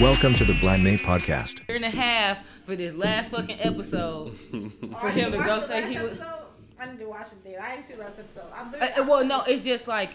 Welcome to the Blind May podcast. year and a half for this last fucking episode for him to go say he was. I need to watch it then. I didn't see the last episode. I'm Uh, uh, well, no, it's just like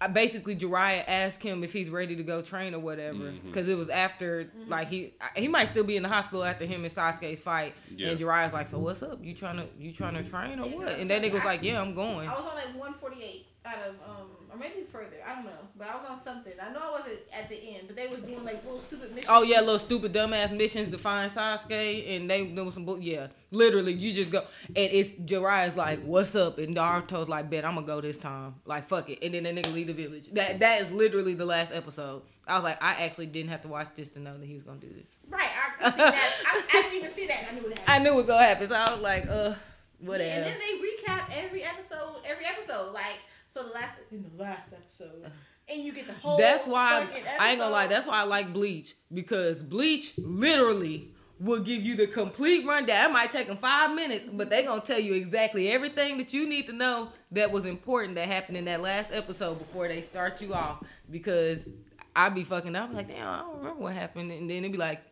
uh, basically Jiraiya asked him if he's ready to go train or whatever because it was after like he he might still be in the hospital after him and Sasuke's fight Yeah. and Jiraiya's like so what's up you trying to you trying to train or what and that nigga was like yeah I'm going I was on like 148 out of um or maybe further. I don't know, but I was on something. I know I wasn't at the end, but they was doing like little stupid missions. oh yeah little stupid dumbass missions to find Sasuke and they doing some bull yeah literally you just go and it's Jiraiya's like what's up and Naruto's like bet I'm gonna go this time like fuck it and then that nigga leave the village that that is literally the last episode I was like I actually didn't have to watch this to know that he was gonna do this Right, I could see that. I, I didn't even see that. I knew it happened. I knew it was gonna happen so I was like uh Yeah, whatever and then they recap every episode, every episode. Like so, the last in the last episode, uh-huh. and you get the whole. That's why fucking I ain't gonna lie. That's why I like Bleach because Bleach literally will give you the complete rundown. It might take them five minutes, but they gonna tell you exactly everything that you need to know that was important that happened in that last episode before they start you off. Because I be fucking up like, damn, I don't remember what happened, and then it be like.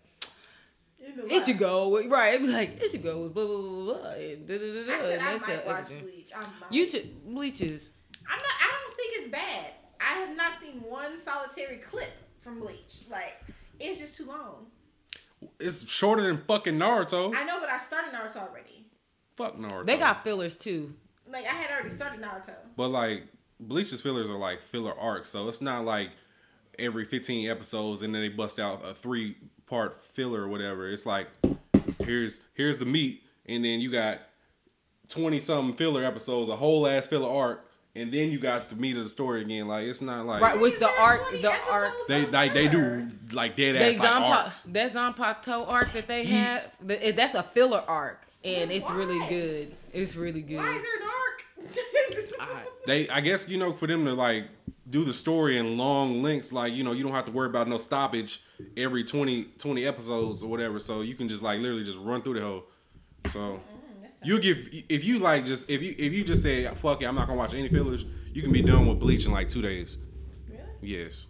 It should go right. It be like it should go with blah blah blah blah. Da, I said I that's might watch everything. Bleach. I might. You should bleaches. I'm not. I don't think it's bad. I have not seen one solitary clip from Bleach. Like it's just too long. It's shorter than fucking Naruto. I know, but I started Naruto already. Fuck Naruto. They got fillers too. Like I had already started Naruto. but like Bleach's fillers are like filler arcs, so it's not like every 15 episodes and then they bust out a three part filler or whatever. It's like here's here's the meat, and then you got 20 something filler episodes, a whole ass filler arc, and then you got the meat of the story again. Like it's not like Right, with the There's arc, the episodes arc. they like they do like dead They ass like Zanpakuto, arcs. that Zanpakuto arc that they have, th- that's a filler arc, and it's really good. It's really good. Why is there an arc? They, I guess, you know, for them to like do the story in long lengths, like you know, you don't have to worry about no stoppage every 20, 20 episodes or whatever. So you can just like literally just run through the whole. So you give if you like just if you if you just say fuck it, I'm not gonna watch any fillers. You can be done with Bleach in like two days. really? Yes.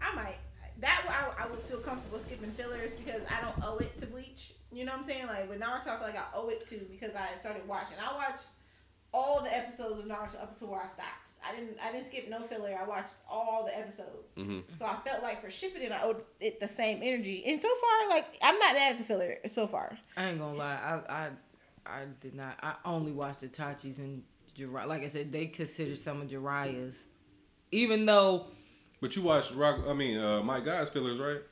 I might. That I, I would feel comfortable skipping fillers because I don't owe it to Bleach. You know what I'm saying? Like with Naruto, I feel like I owe it to because I started watching. I watched all the episodes of Naruto up to where I stopped. I didn't. I didn't skip no filler. I watched all the episodes. Mhm. So I felt like for shipping it, I owed it the same energy. And so far, like I'm not mad at the filler so far. I ain't gonna lie, I, I, I did not. I only watched the Tachis and Jiraiya. Like I said, they consider some of Jiraiya's, even though. But you watched Rock. I mean, uh, Might Guy's fillers, right?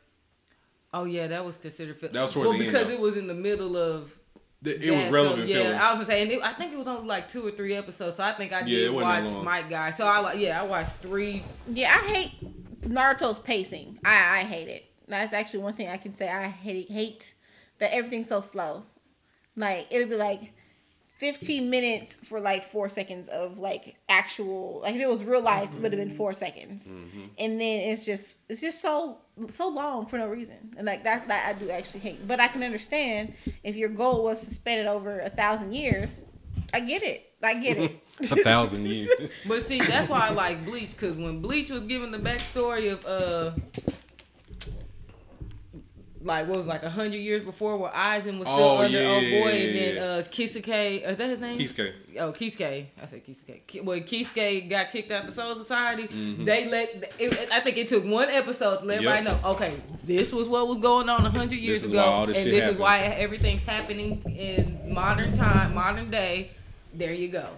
Oh yeah, that was considered. Fi- That was towards well, the end, because though. it was in the middle of. It, it that, was so, relevant yeah, filler. I was gonna say, and it, I think it was only like two or three episodes. So I think I did wasn't watch long. Might Guy. So I like, yeah, I watched three. Yeah, I hate Naruto's pacing. I I hate it. That's actually one thing I can say. I hate hate that everything's so slow. Like it'll be like 15 minutes for like four seconds of like actual like if it was real life it would have been four seconds. And then it's just it's just so so long for no reason. And like that that i do actually hate. But i can understand if your goal was to span it over a thousand years. I get it. I get it. A thousand years. But see, that's why I like Bleach because when Bleach was giving the backstory of uh, like what was like a hundred years before, where Aizen was still Oh, under yeah, old yeah, boy, yeah, and then yeah. uh, Kisuke, is that his name? Kisuke. Oh, Kisuke. I said Kisuke. Ki- When Kisuke got kicked out of the Soul Society, Mm-hmm. they let. It, I think it took one episode to let Yep. everybody know. Okay, this was what was going on a hundred years is ago, why this and this is why everything's happening in modern time, modern day. There you go.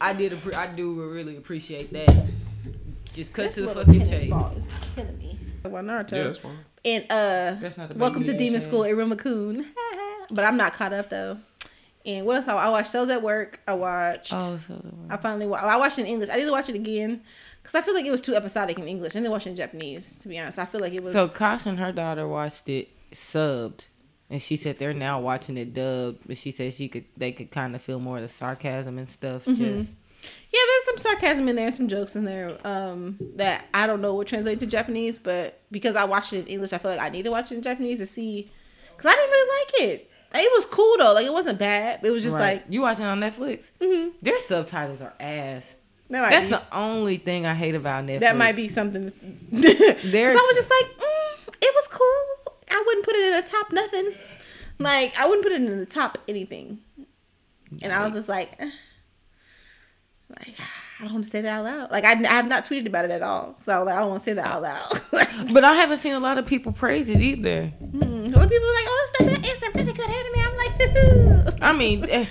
I did. appre- I do really appreciate that. Just cut This to the fucking tennis chase. ball is killing me. Well, Naruto. Yeah, that's fine. And uh, That's not the welcome to Demon you School, said. Iruma-kun. but I'm not caught up though. And what else? I, I watched shows at work. I watched. Oh, so I finally wa- I watched in English. I need to watch it again Because I feel like it was too episodic in English. I didn't watch it in Japanese, to be honest. I feel like it was. So Kosh and her daughter watched it subbed, and she said they're now watching it dubbed. But she said she could they could kind of feel more of the sarcasm and stuff. Mm-hmm. Just yeah, there's some sarcasm in there, some jokes in there um, that I don't know what translate to Japanese, but because I watched it in English, I feel like I need to watch it in Japanese to see. Because I didn't really like it. Like, it was cool though. Like it wasn't bad. It was just right. like you watching it on Netflix. Mhm. Their subtitles are ass. that That's be, the only thing I hate about Netflix. that might be something. Because I was just like, mm, it was cool. I wouldn't put it in the top nothing. Like I wouldn't put it in the top anything. And I was just like, eh. Like I don't want to say that out loud. Like I, I have not tweeted about it at all, so I, like, I don't want to say that out loud. But I haven't seen a lot of people praise it either. Mm, When people are like, "Oh, it's a it's a really good anime," I'm like, I mean, eh,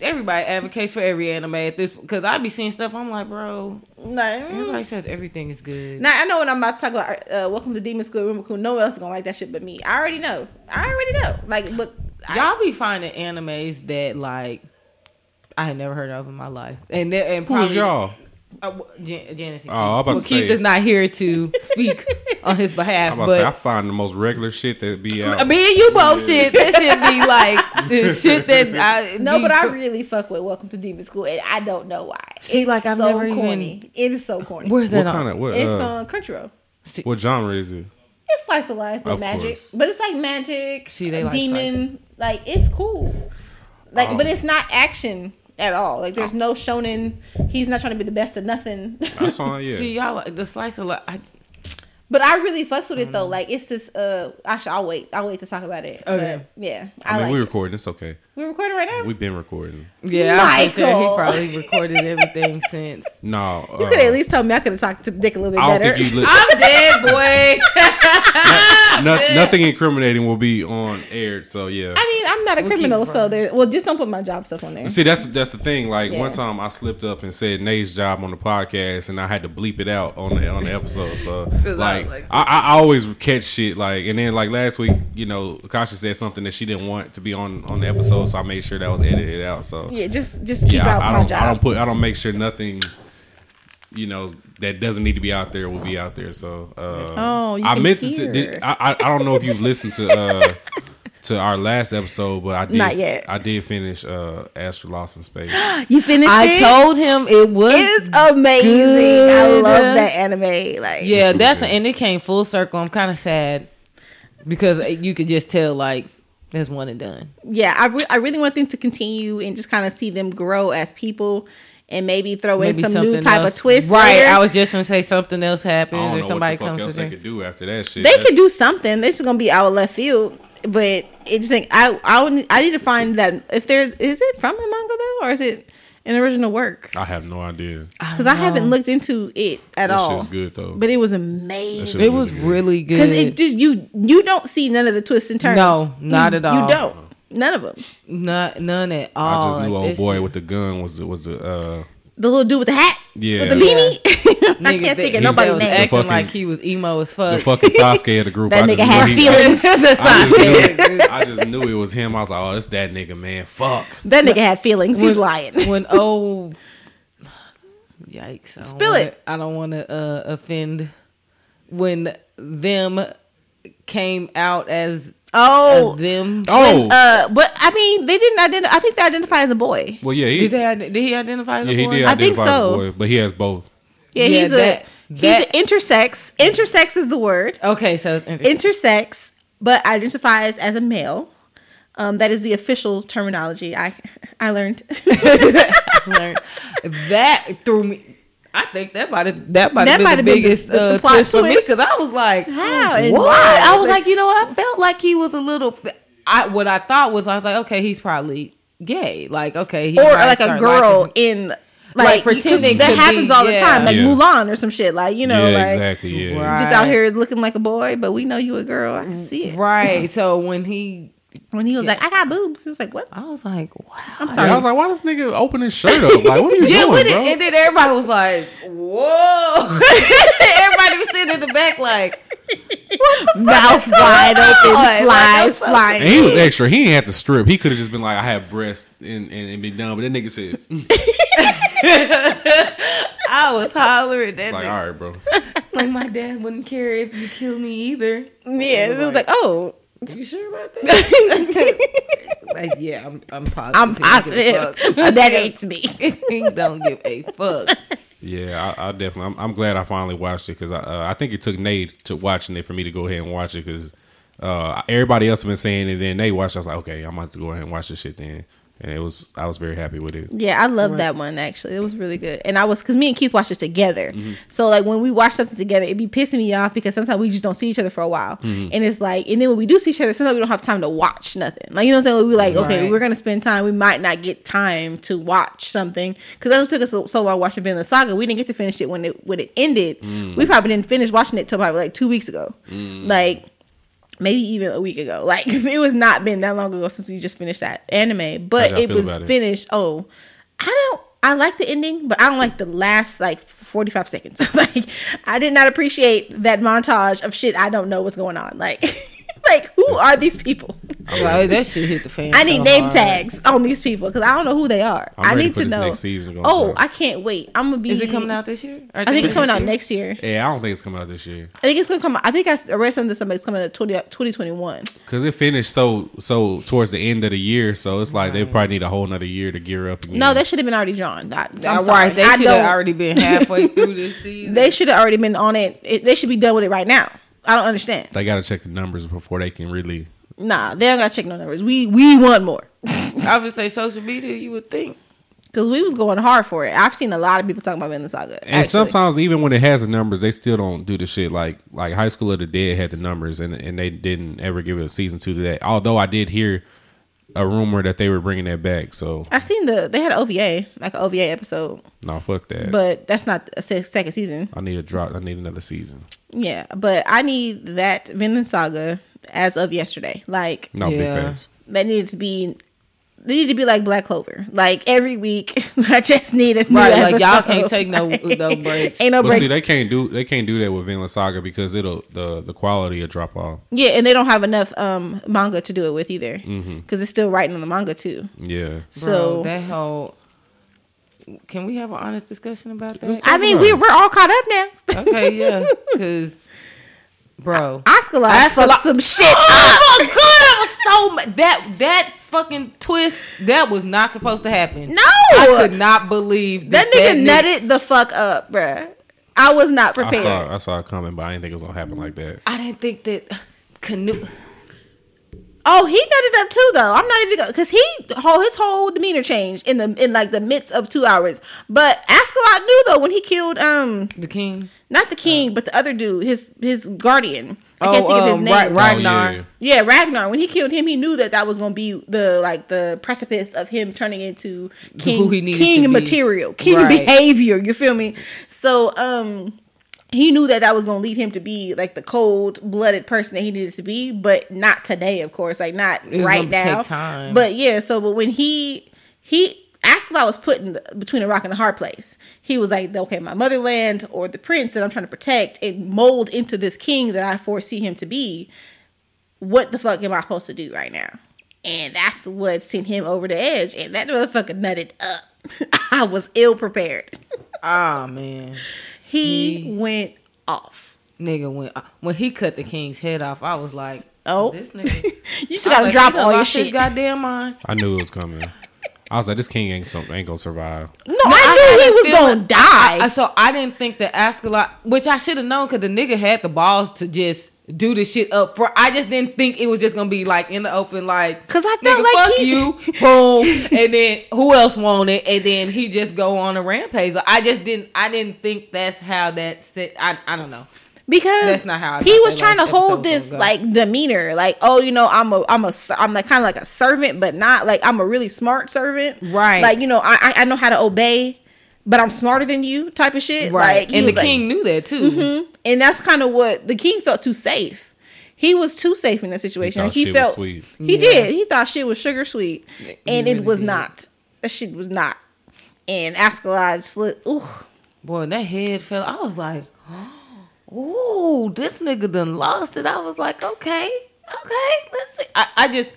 everybody advocates for every anime at this because I be seeing stuff. I'm like, bro, like, mm. everybody says everything is good. Now I know when I'm about to talk about uh, Welcome to Demon School, Rumble No one else is gonna like that shit but me. I already know. I already know. Like, but I, Y'all be finding animes that like I had never heard of in my life, and they- and Who's y'all? Uh, Jan- Janice. And Oh, I'm about well, to Keith say- is not here to speak on his behalf, I'm about to say I find the most regular shit that be out. Me and you both shit. That should be like the shit that I no, be but I really fuck with Welcome to Demon School, and I don't know why. See, It's like, I've so never even- corny. It is so corny. Where's that? what that kind on? of what? it's Uh, on Crunchyroll. what genre is it? It's slice of life with Of magic, course. but it's like magic, See, they like demon. Like it's cool. Like, Oh. but it's not action at all. Like there's no shonen. He's not trying to be the best of nothing. I saw it. Yeah. See y'all the slice of life. I, But I really fucks with it though. Like it's this. Uh, actually, I'll wait. I'll wait to talk about it. Okay. But, yeah, I I, mean, like. we it. recording. It's okay. We're recording right now. We've been recording. yeah, I'm he Michael. probably recorded everything since. No, you uh, could at least tell me I could have talked to Dick a little bit I don't better. think. Li- I'm dead, boy. no, nothing incriminating will be on aired. So yeah. I mean, I'm not a We'll criminal, so there. Well, just don't put my job stuff on there. See, that's that's the thing. Like one time, I slipped up and said Nate's job on the podcast, and I had to bleep it out on the on the episode. So I like, was like- I, I, I always catch shit. Like, and then like last week, you know, Kasha said something that she didn't want to be on on the episode, so I made sure that was edited out. So Yeah, just just keep yeah, out I, I my don't job. I don't put I don't make sure nothing. You know that doesn't need to be out there will be out there. So uh, Oh, you I can meant to. Did, I I I don't know if you've listened to uh, to our last episode, but I did. Not yet. I did finish uh, Astra Lost in Space. You finished I it? told him it was. It's amazing. I love that anime. Like yeah, that's really good. and it came full circle. I'm kind of sad because you could just tell like there's one and done. yeah, I, re- I really want them to continue and just kind of see them grow as people and maybe throw Maybe in some new type else. of twist. Right, later. I was just gonna say something else I happens don't or know somebody what the fuck comes else to they them. could do after that shit. they That's- could do something. This is gonna be out of left field, but it just think I I would, I need to find that if there's is it from a manga though or is it an original work? I have no idea. Because I haven't looked into it at That all. shit's good though. But it was amazing. It was really good. Because it just you you don't see none of the twists and turns. No, not You- at all. You don't. None of them. Not none at all. I just knew Like, old boy shit- with the gun was the, was the uh The little dude with the hat, yeah with the beanie. I Nigga, can't think of he nobody's was name. acting fucking- like he was emo as fuck. the fuck. fucking Sasuke of the group. That I nigga just had knew he- feelings. That's I just, knew, I just knew it was him. I was like, oh, it's that nigga, man. Fuck. That nigga had feelings. When, He's when, lying. When old, yikes! I don't Spill wanna, it. I don't want to uh, offend. When them came out as Oh, uh, them, Oh, uh, but I mean, they didn't identify. I think they identify as a boy. well, yeah, he, did, they, did he identify as yeah, a he boy? did I think identify as so. a boy, but he has both. Yeah, Yeah, he's that- a he's that- an intersex. Intersex is the word. Okay, so it's interesting. Intersex, but identifies as a male. Um, that is the official terminology. I I learned. learned. that threw me. I think that might have that might That have been the have been the- biggest the- the uh, twist for me because I was like, How and what? why? I was like, you know what? I felt like he was a little. I what I thought was I was like, okay, he's probably gay. Like, okay, he or like a girl liking- in like, Like, pretending pretending that happens be- all the yeah. time, like Yeah. Mulan or some shit. Like you know, yeah, like exactly. Yeah. Right. just out here looking like a boy, but we know you a girl. I can see it. right. So when he, When he was like, "I got boobs," he was like, "What?" I was like, wow. I'm Yeah, sorry. I was like, why this nigga open his shirt up? Like, what are you Yeah, doing, with bro? it, and then everybody was like, "Whoa!" everybody was sitting in the back, like, Mouth wide open, flies what the flying. and he was extra. He didn't have to strip. He could have just been like, I have breasts and, and, and be done. But that nigga said, mm. I was hollering that It's like, nigga. all right, bro. Like my dad wouldn't care if you killed me either. Yeah, it was like, oh, You sure about that? like, yeah, I'm, I'm positive. I'm he don't give a positive. fuck. My dad hates me. he don't give a fuck. Yeah, I, I definitely. I'm, I'm glad I finally watched it because I, uh, I think it took Nate to watching it for me to go ahead and watch it because uh, everybody else have been saying it. Then they watched. I was like, okay, I'm about to go ahead and watch this shit then. And it was, I was very happy with it. Yeah, I love that one actually. It was really good. And I was cuz me and Keith watched it together. Mm-hmm. So like when we watch something together, it'd be pissing me off because sometimes we just don't see each other for a while. Mm-hmm. And it's like and then when we do see each other, sometimes we don't have time to watch nothing. Like you know what I'm saying? We like, okay, we're going to spend time. We might not get time to watch something cuz that's what took us so, so long watching Vinland Saga. We didn't get to finish it when it when it ended. Mm. We probably didn't finish watching it till probably like 2 weeks ago. Like maybe even a week ago. Like it was not been that long ago since we just finished that anime, but it was it? finished. Oh, I don't. I like the ending, but I don't like the last like forty five seconds. like I did not appreciate that montage of shit. I don't know what's going on. Like, like who are these people? Like, oh, that shit hit the fan. I need so name hard. tags on these people because I don't know who they are. I'm I need to know. next season to oh, on. I can't wait. I'm gonna be. Is it coming out this year? I think it's coming out next year. Yeah, I don't think it's coming out this year I think it's gonna come. out. I think I read something that somebody's coming out 20, 2021. because it finished so so towards the end of the year. So it's like they probably need a whole another year to gear up. Again. No, that should have been already drawn. I, I'm All sorry. they should have already been halfway through this season. They should have already been on it. it. They should be done with it right now. I don't understand. they got to check the numbers before they can really. Nah, they don't got to check no numbers. We we want more I would say social media. You would think. because we was going hard for it. I've seen a lot of people talking about Vinland Saga. And actually. sometimes even when it has the numbers, they still don't do the shit like like High School of the Dead had the numbers and and they didn't ever give it a season two to that. Although I did hear a rumor that they were bringing that back. So I seen the they had an OVA like an OVA episode, no, fuck that. but that's not a se- second season. I need a drop. I need another season. Yeah, but I need that Vinland Saga as of yesterday. Like No big Yeah. face. that needed to be. They need to be like Black Clover. Like every week, I just need a new Right, like y'all can't take no no breaks. Ain't no But breaks. see, they can't do they can't do that with Vinland Saga because it'll the the quality will drop off. Yeah, and they don't have enough um manga to do it with either, because Mm-hmm. it's still writing on the manga too. Yeah. Bro, So that whole. Can we have an honest discussion about that? I mean, we we're all caught up now. okay, yeah, because, bro, Oscar Oscar fucked Li- some shit Oh up. my god, I was so mad. That that fucking twist that was not supposed to happen. No, I could not believe that that, nigga nutted the fuck up, bruh. I was not I prepared. saw I saw it coming, but I didn't think it was gonna happen like that. I didn't think that Canute. Oh, he nutted up too, though. I'm not even because he whole his whole demeanor changed in the in like the midst of two hours. But Askeladd knew though when he killed um The king. not the king but the other dude his his guardian. I can't Oh, think of his um, name. Ra- Ragnar. Oh, yeah. Yeah, Ragnar. When he killed him, he knew that that was going to be the like the precipice of him turning into king, Who he king to be. material, king Right. behavior. You feel me? So, um, he knew that that was going to lead him to be like the cold blooded person that he needed to be, but not today, of course. Like not was right gonna take now. time. But yeah. So, but when he he. Askeladd was put in the, between a rock and a hard place. He was like, okay, my motherland or the prince that I'm trying to protect and mold into this king that I foresee him to be what the fuck am I supposed to do right now? And that's what sent him over the edge. And that motherfucker nutted up. I was ill prepared. Ah man, He He- went off. nigga went off. when he cut the king's head off. I was like, Oh. this nigga. You just gotta like, drop all your lost his shit. Goddamn mind. I knew it was coming. I was like, this king ain't so, ain't gonna survive. No, I, knew had he was gonna die. I, so I didn't think that Askeladd, which I should have known, because the nigga had the balls to just do the shit up for. I just didn't think it was just gonna be like in the open, like. Cause I felt Nigga, like fuck he, you, boom, and then who else wanted, it, and then he just go on a rampage. I just didn't, I didn't think that's how that sit. I, I don't know. Because That's not how I he was trying to hold this like demeanor, like oh, you know, I'm a, I'm a, ser- I'm like kind of like a servant, but not like I'm a really smart servant, Right. Like you know, I, I- I know how to obey, but I'm smarter than you, type of shit, Right, Like, and the like- king knew that too. Mhm. And that's kind of what the king felt too safe. He was too safe in that situation. thought Like, He, shit was felt sweet. he Yeah. did. He thought shit was sugar sweet, and he it was did. not. That shit was not. And Askeladd slid. Ooh, Boy, that head fell. I was like, ooh, this nigga done lost it. I was like, okay, okay, let's see. I, I just,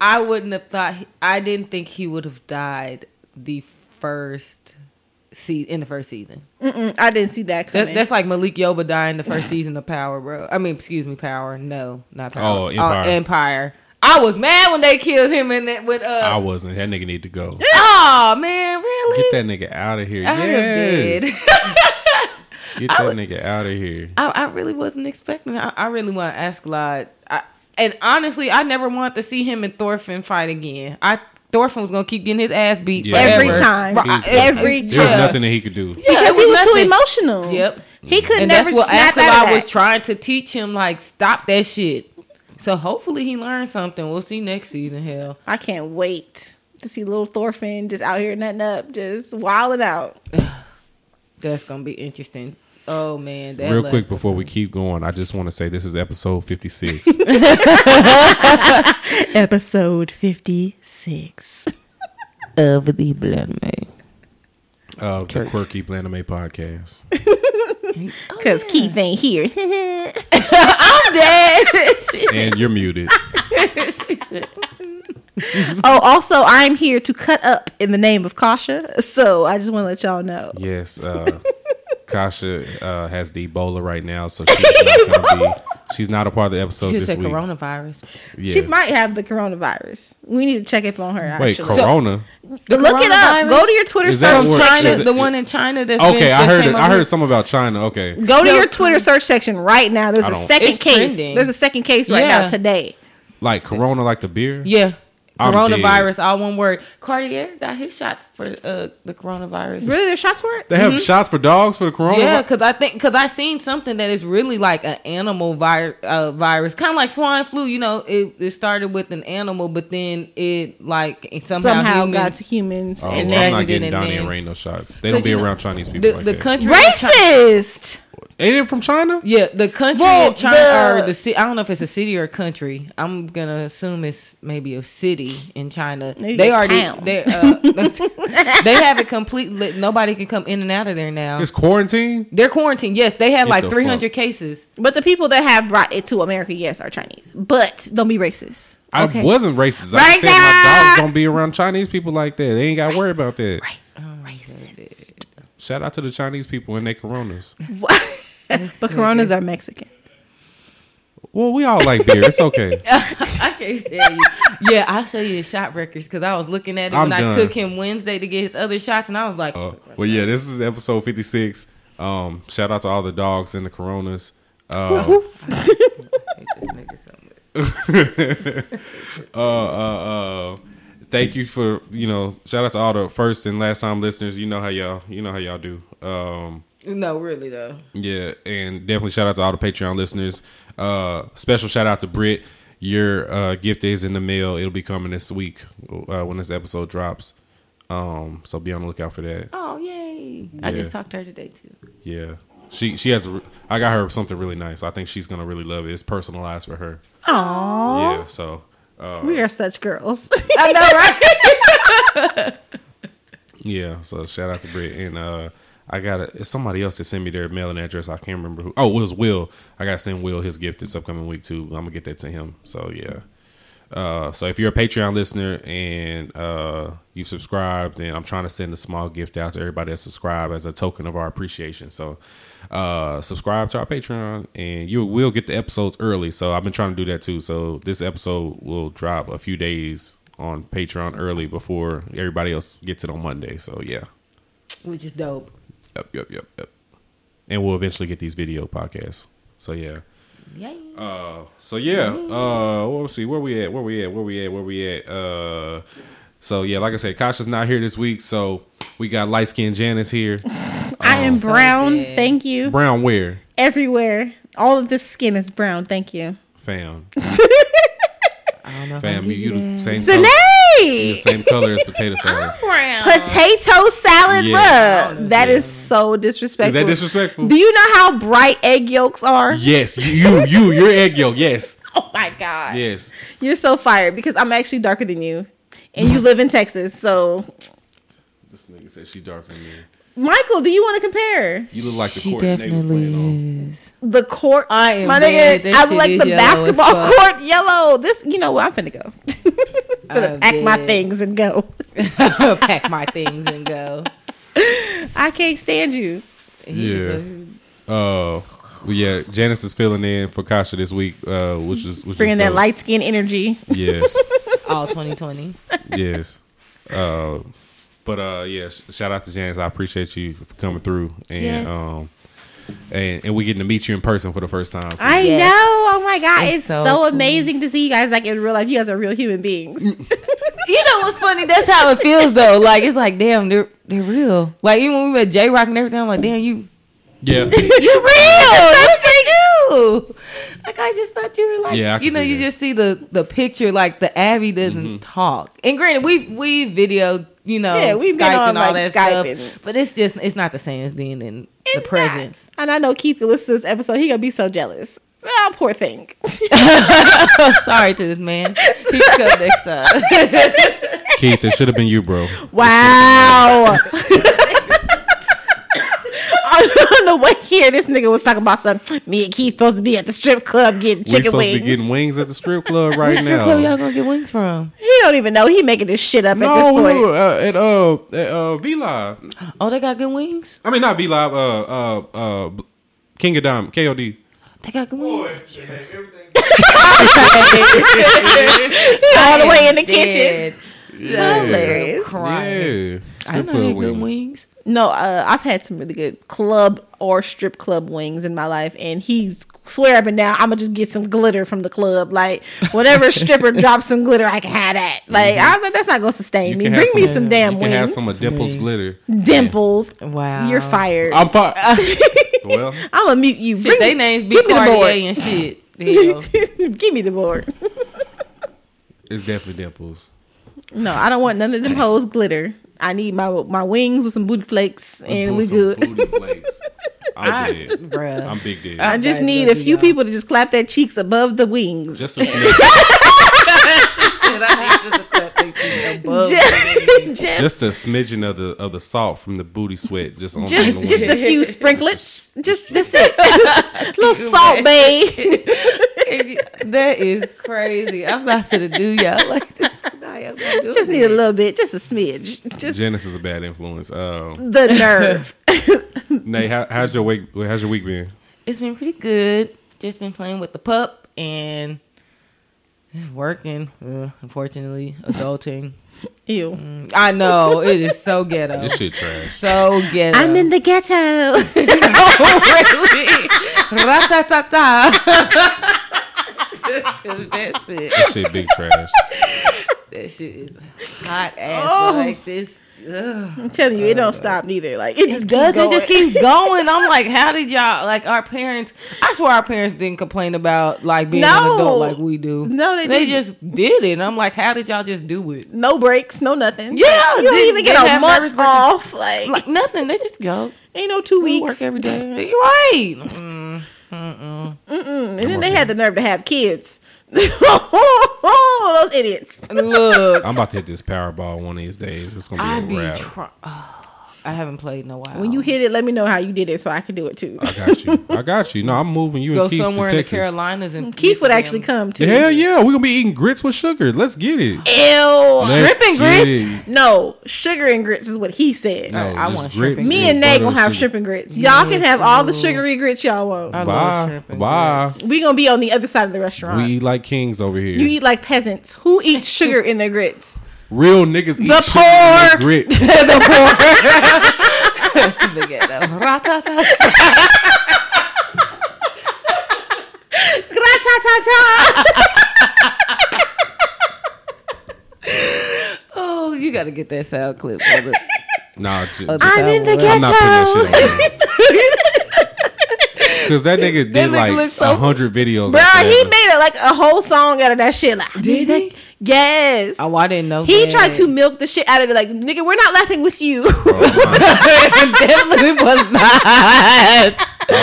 I wouldn't have thought, he- I didn't think he would have died the first see in the first season. Mm, I didn't see that That, coming. that's like Malik Yoba dying the first season of Power, bro. I mean, excuse me, Power. No, not Power. Oh, Empire. Empire. I was mad when they killed him in that with uh I uh. wasn't. That nigga need to go. Oh man, really? Get that nigga out of here. I am Yes. dead. Get that nigga out of here. I, I really wasn't expecting. I, I really want to ask Lod. I, and honestly, I never wanted to see him and Thorfinn fight again. I Thorfinn was gonna keep getting his ass beat Yeah. Every time. Right, He's- Every There was nothing that he could do. Yeah, because it he was too emotional. Yep. He could and never that's what snap out of Askeladd that. was trying to teach him. Like, stop that shit. So hopefully he learned something. We'll see next season. Hell, I can't wait to see little Thorfinn just out here nutting up, just wilding out. that's gonna be interesting. Oh man, that Real quick before we keep going, I just want to say this is episode 56. Episode 56. of the blood man. of the Quirky Blandame podcast. Because Keith ain't here. I'm dead. And you're muted. oh, also, I'm here to cut up in the name of Kasha. So I just want to let y'all know. Yes, uh, Kasha uh, has the Ebola right now, so she's not gonna be. She's not a part of the episode you this said week. coronavirus. Yeah. She might have the coronavirus. We need to check up on her. Wait, Actually. Corona? The Look it up. Go to your Twitter search where- section. China, it- the one in China that's okay, been, I heard. It, I heard with- something about China. Okay, Go to No, your Twitter search section right now. There's I a don't- second case. trending. There's a second case right Yeah. now today. like Corona, like the beer. Yeah. I'm Coronavirus, all one word. Cartier got his shots for uh, the coronavirus. Really, their shots for it. They have shots for dogs for the coronavirus. Yeah, because I think because I seen something that is really like an animal vir- uh, virus, kind of like swine flu. You know, it, it started with an animal, but then it like it somehow, Somehow human- got to humans. Oh, and well, I'm not getting and Donnie and Rain no shots. They don't be you know, around Chinese people the like the country in Chi- racist. Ain't it from China? Yeah, the country Well, in China the- or the city. I don't know if it's a city or a country. I'm gonna assume it's maybe a city in China. Maybe they a already town. they uh, they have it completely. Nobody can come in and out of there now. It's quarantine. They're quarantined. Yes, they have Get like the 300 fuck. cases. But the people that have brought it to America, yes, are Chinese. But don't be racist. I Okay? wasn't racist. I just said my Racist! dogs don't be around Chinese people like that. They ain't got to worry about that. Right. Racist. Shout out to the Chinese people and their Coronas. But Coronas are Mexican. Well, we all like beer. It's okay. I can't tell you. Yeah, I'll show you the shot records because I was looking at it I'm when done. I took him Wednesday to get his other shots, and I was like, Uh, well, yeah, this is episode 56. Um, shout out to all the dogs and the Coronas. Uh, I hate this nigga so much. uh, uh, uh, thank you for you know. Shout out to all the first and last time listeners. You know how y'all. You know how y'all do. Um, No, really though. Yeah, and definitely shout out to all the Patreon listeners. Uh, special shout out to Britt. Your uh, gift is in the mail. It'll be coming this week uh, when this episode drops. Um, so be on the lookout for that. Oh yay! I just talked to her today too. Yeah, she she has. a I got her something really nice. I think she's gonna really love it. It's personalized for her. Aww. Yeah, so uh, We are such girls. I know, right? yeah, so shout out to Britt and uh. I got It's somebody else that sent me their mailing address. I can't remember who. Oh, it was Will. I got to send Will his gift this upcoming week too. I'm gonna get that to him. So yeah. Uh, so if you're a Patreon listener and uh, you've subscribed, then I'm trying to send a small gift out to everybody that subscribed as a token of our appreciation. So uh, subscribe to our Patreon, and you will get the episodes early. So I've been trying to do that too. So this episode will drop a few days on Patreon early before everybody else gets it on Monday. So yeah, Which is dope. yep, yep, yep, yep. And we'll eventually get these video podcasts. So yeah. Yay! Uh, so yeah, uh, well, let's see where we at, where we at, where we at, where we at. Uh, so yeah, like I said, Kasha's not here this week, so we got light skinned Janice here. I am um, brown. dead. Thank you. Brown where, Everywhere. All of this skin is brown. Thank you. fam, I don't know. fam, you, you the same Sine! color, you the same color as potato salad. Brown. Potato salad, Yeah. bruh. That is so disrespectful. Is that disrespectful? Do you know how bright egg yolks are? Yes, you, you, your egg yolk. Yes, Oh my god. yes. You're so fired because I'm actually darker than you. And you live in Texas. So This nigga said she darker than me. Michael, do you want to compare? You look like the She court Nate was playing definitely on. is. The court I am my nigga, I shit like the basketball fuck. court yellow. This you know what, I'm finna go. finna I'm pack my things and go. Pack my things and go. I can't stand you. Yeah. Uh, yeah. Janice is filling in for Kasha this week, uh, which is which Bringing is that light skin energy. Yes, All 2020. yes. Uh, but uh, yeah. Shout out to Janice. I appreciate you for coming through, and Yes. um, and and we getting to meet you in person for the first time. So I Yes. know. Oh my god, It's it's, so so, cool. amazing to see you guys like in real life. You guys are real human beings. You know what's funny? That's how it feels though. Like it's like, damn, they're they're real. Like even when we met J Rock and everything, I'm like, damn, you yeah, you're real. Yes, they do. Like I just thought you were like, Yeah, you know, you that. just see the the picture. Like the Abby doesn't mm-hmm. talk. And granted, we we videoed, you know, Yeah, we've been Skype on, and all like, that stuff. Skyping. But it's just it's not the same as being in It's the not. presence. And I know Keith will listen to this episode. He gonna be so jealous. Oh, poor thing. Sorry to this man. He can come next time. Keith, it should have been you, bro. Wow. On the way here, this nigga was talking about some. Me and Keith supposed to be at the strip club getting We chicken supposed wings. to be getting wings at the strip club right now. Strip club y'all gonna get wings from? he don't even know. He making this shit up at this No, we point. were uh, at uh at uh V Live. Oh, they got good wings. I mean not V Live. Uh uh uh King of Dime KOD. They got good wings. All the way in the Dead. kitchen. Hilarious. Yeah. Crying. I know they club good wings. wings. No, uh, I've had some really good club or strip club wings in my life, and he's swear up and down. I'm gonna just get some glitter from the club. Like whatever stripper drops some glitter, I can have that. Like I was like, that's not gonna sustain You me. Bring have me some- some damn You can wings. have some of Dimples glitter. Dimples. Wow. You're fired. I'm fine. well, I'm gonna mute you. Shit, Bring they me- names be give me the Cartier board. and shit. Give me the board. it's definitely Dimples. No, I don't want none of them hoes glitter. I need my my wings with some booty flakes, and we Some good. Booty flakes. I'm I- dead. bruh. I'm big dead. I just guys need love a you, few y'all. people to just clap their cheeks above the wings. just a few, just, just, just a smidgen of the of the salt from the booty sweat. Just on just, the just wings. a few sprinklets. Just that's it. little Salt Bae. that is crazy. I'm not gonna do y'all like this tonight. I'm doing Just need a little bit, just a smidge. Just Janice is a bad influence. Um, the nerve. Nate, how, how's your week? How's your week been? It's been pretty good. Just been playing with the pup and it's working. Uh, unfortunately, adulting. Ew. I know it is so ghetto. This shit trash. So ghetto. I'm in the ghetto. oh, really? Ratatata. 'Cause that's it. That shit big trash. That shit is hot ass. Oh. Like this. Ugh. I'm telling you, it don't stop neither. Like it just does. It just keeps going. I'm like, how did y'all like our parents? I swear our parents didn't complain about like being an adult like we do. No, they they didn't. just did it. And I'm like, how did y'all just do it? no breaks, no nothing. Yeah, you don't they- even get a month off. Like, Like nothing. They just go. ain't no two weeks. work every day. You're right. Mm, mm-mm. Mm, and then they had the nerve to have kids. Those idiots. Look, I'm about to hit this Powerball one of these days. It's gonna I be be a wrap. trying. Oh. I haven't played in a while. When you hit it, let me know how you did it so I can do it too. I got you. I got you. No, I'm moving you go and Keith somewhere to in the Carolinas and Keith would actually damn- come too. Hell yeah, we're gonna be eating grits with sugar. Let's get it. Ew. Let's shrimp and grits? it. No, sugar and grits is what he said. No, I just want grits shrimp and Me and Nate butter gonna have sugar. shrimp and grits. Y'all can have all the sugary grits y'all want. I love Bye. shrimp and Bye. grits. We gonna be on the other side of the restaurant. We eat like kings over here. you eat like peasants. Who eats sugar in their grits? Real niggas eat The sugar in their poor. grit. The ghetto. Ratatata. Gra-ta-ta-ta. Oh, you got to get that sound clip. For the, Nah, j- Other I'm in the I'm not putting ghetto. that shit on. Because that nigga did nigga like a so- hundred videos. Bro, after he made it like a whole song out of that shit. Like, Did he? Yes. oh, I didn't know. He that. tried to milk the shit out of it. Like, nigga, we're not laughing with you. Oh, Definitely was not. I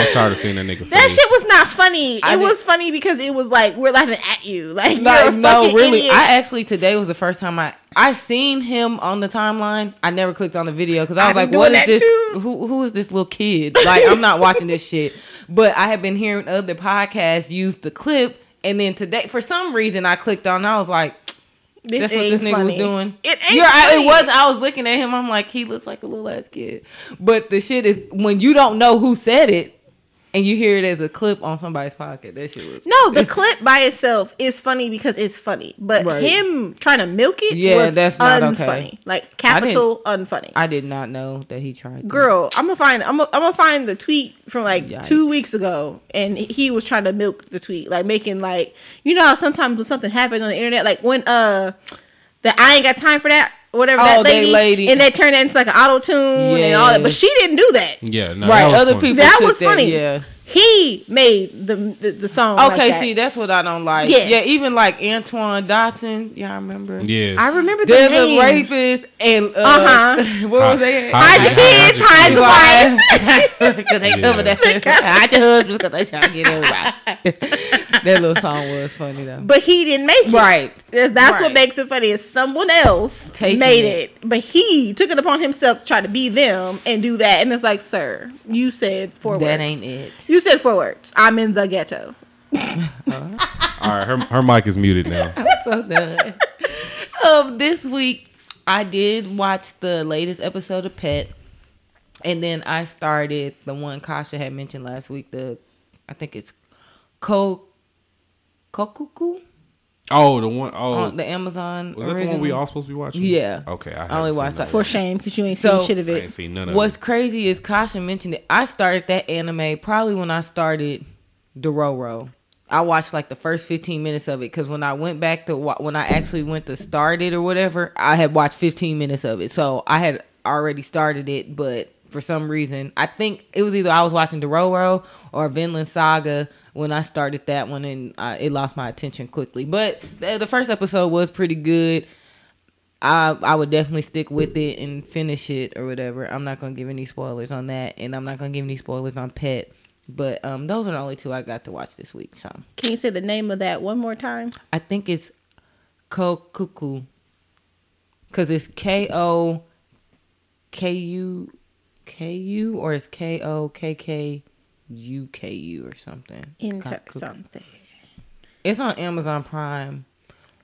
was tired of seeing that nigga. that face. shit was not funny. I it did- was funny because it was like we're laughing at you. Like, you're Like, a no, really. idiot. I actually today was the first time I I seen him on the timeline. I never clicked on the video because I was I like, be "What doing is that this? too. Who who is this little kid? Like, I'm not watching this shit." But I have been hearing other podcasts use the clip, and then today, for some reason, I clicked on. and I was like, This That's what this nigga funny. was doing. It ain't I, it was. I was looking at him. I'm like, he looks like a little ass kid. But the shit is when you don't know who said it, and you hear it as a clip on somebody's pocket. That shit was. No, the clip by itself is funny because it's funny, but Right. him trying to milk it Yeah, was that's not okay. unfunny. Like capital unfunny. I did not know that he tried. that. Girl, I'm gonna find I'm gonna, I'm gonna find the tweet from like Yikes. two weeks ago, and he was trying to milk the tweet, like making like you know how sometimes when something happens on the internet, like when uh the I ain't got time for that. Or Whatever Oh, that that lady, lady. and they turned that into like an auto tune and all that, but she didn't do that. Yeah, no, Right, that other funny. people- That took was that, funny. yeah. He made the the, the song. like Okay, that. see, that's what I don't like. Yes. Yeah, even like Antoine Dodson. Y'all remember? Yes. I remember the There's name. a rapist and uh, Uh-huh. what was they? Hide Hide your kids, hide your wife. Because they Yeah. cover that. Hide your husbands because they trying to get everybody. That little song was funny though. But he didn't make it. Right. That's that's Right. what makes it funny. Is someone else Taking made it. it. but he took it upon himself to try to be them and do that. And it's like, sir, you said four That words. ain't it. You said four words. I'm in the ghetto. All right, her her mic is muted now. so done. um, this week I did watch the latest episode of Pet, and then I started the one Kasha had mentioned last week. The I think it's Ko Kokuku Oh, the one oh on the Amazon. was that the one we all supposed to be watching? Yeah. Okay, I, I only haven't watched seen that that. For shame, because you ain't So- seen shit of it. I it. ain't seen none of What's it. crazy is Kasha mentioned it. I started that anime probably when I started Dororo. I watched like the first 15 minutes of it because when I went back to wa- when I actually went to start it or whatever, I had watched 15 minutes of it. So I had already started it, but for some reason, I think it was either I was watching Dororo or Vinland Saga when I started that one, and I, it lost my attention quickly. But the, the first episode was pretty good. I I would definitely stick with it and finish it or whatever. I'm not gonna give any spoilers on that, and I'm not gonna give any spoilers on Pet. But um, those are the only two I got to watch this week. So Can you say the name of that one more time? I think it's Kokuku, cause it's K O K U K U or it's K O K K U K U or something. Inter something. It's on Amazon Prime,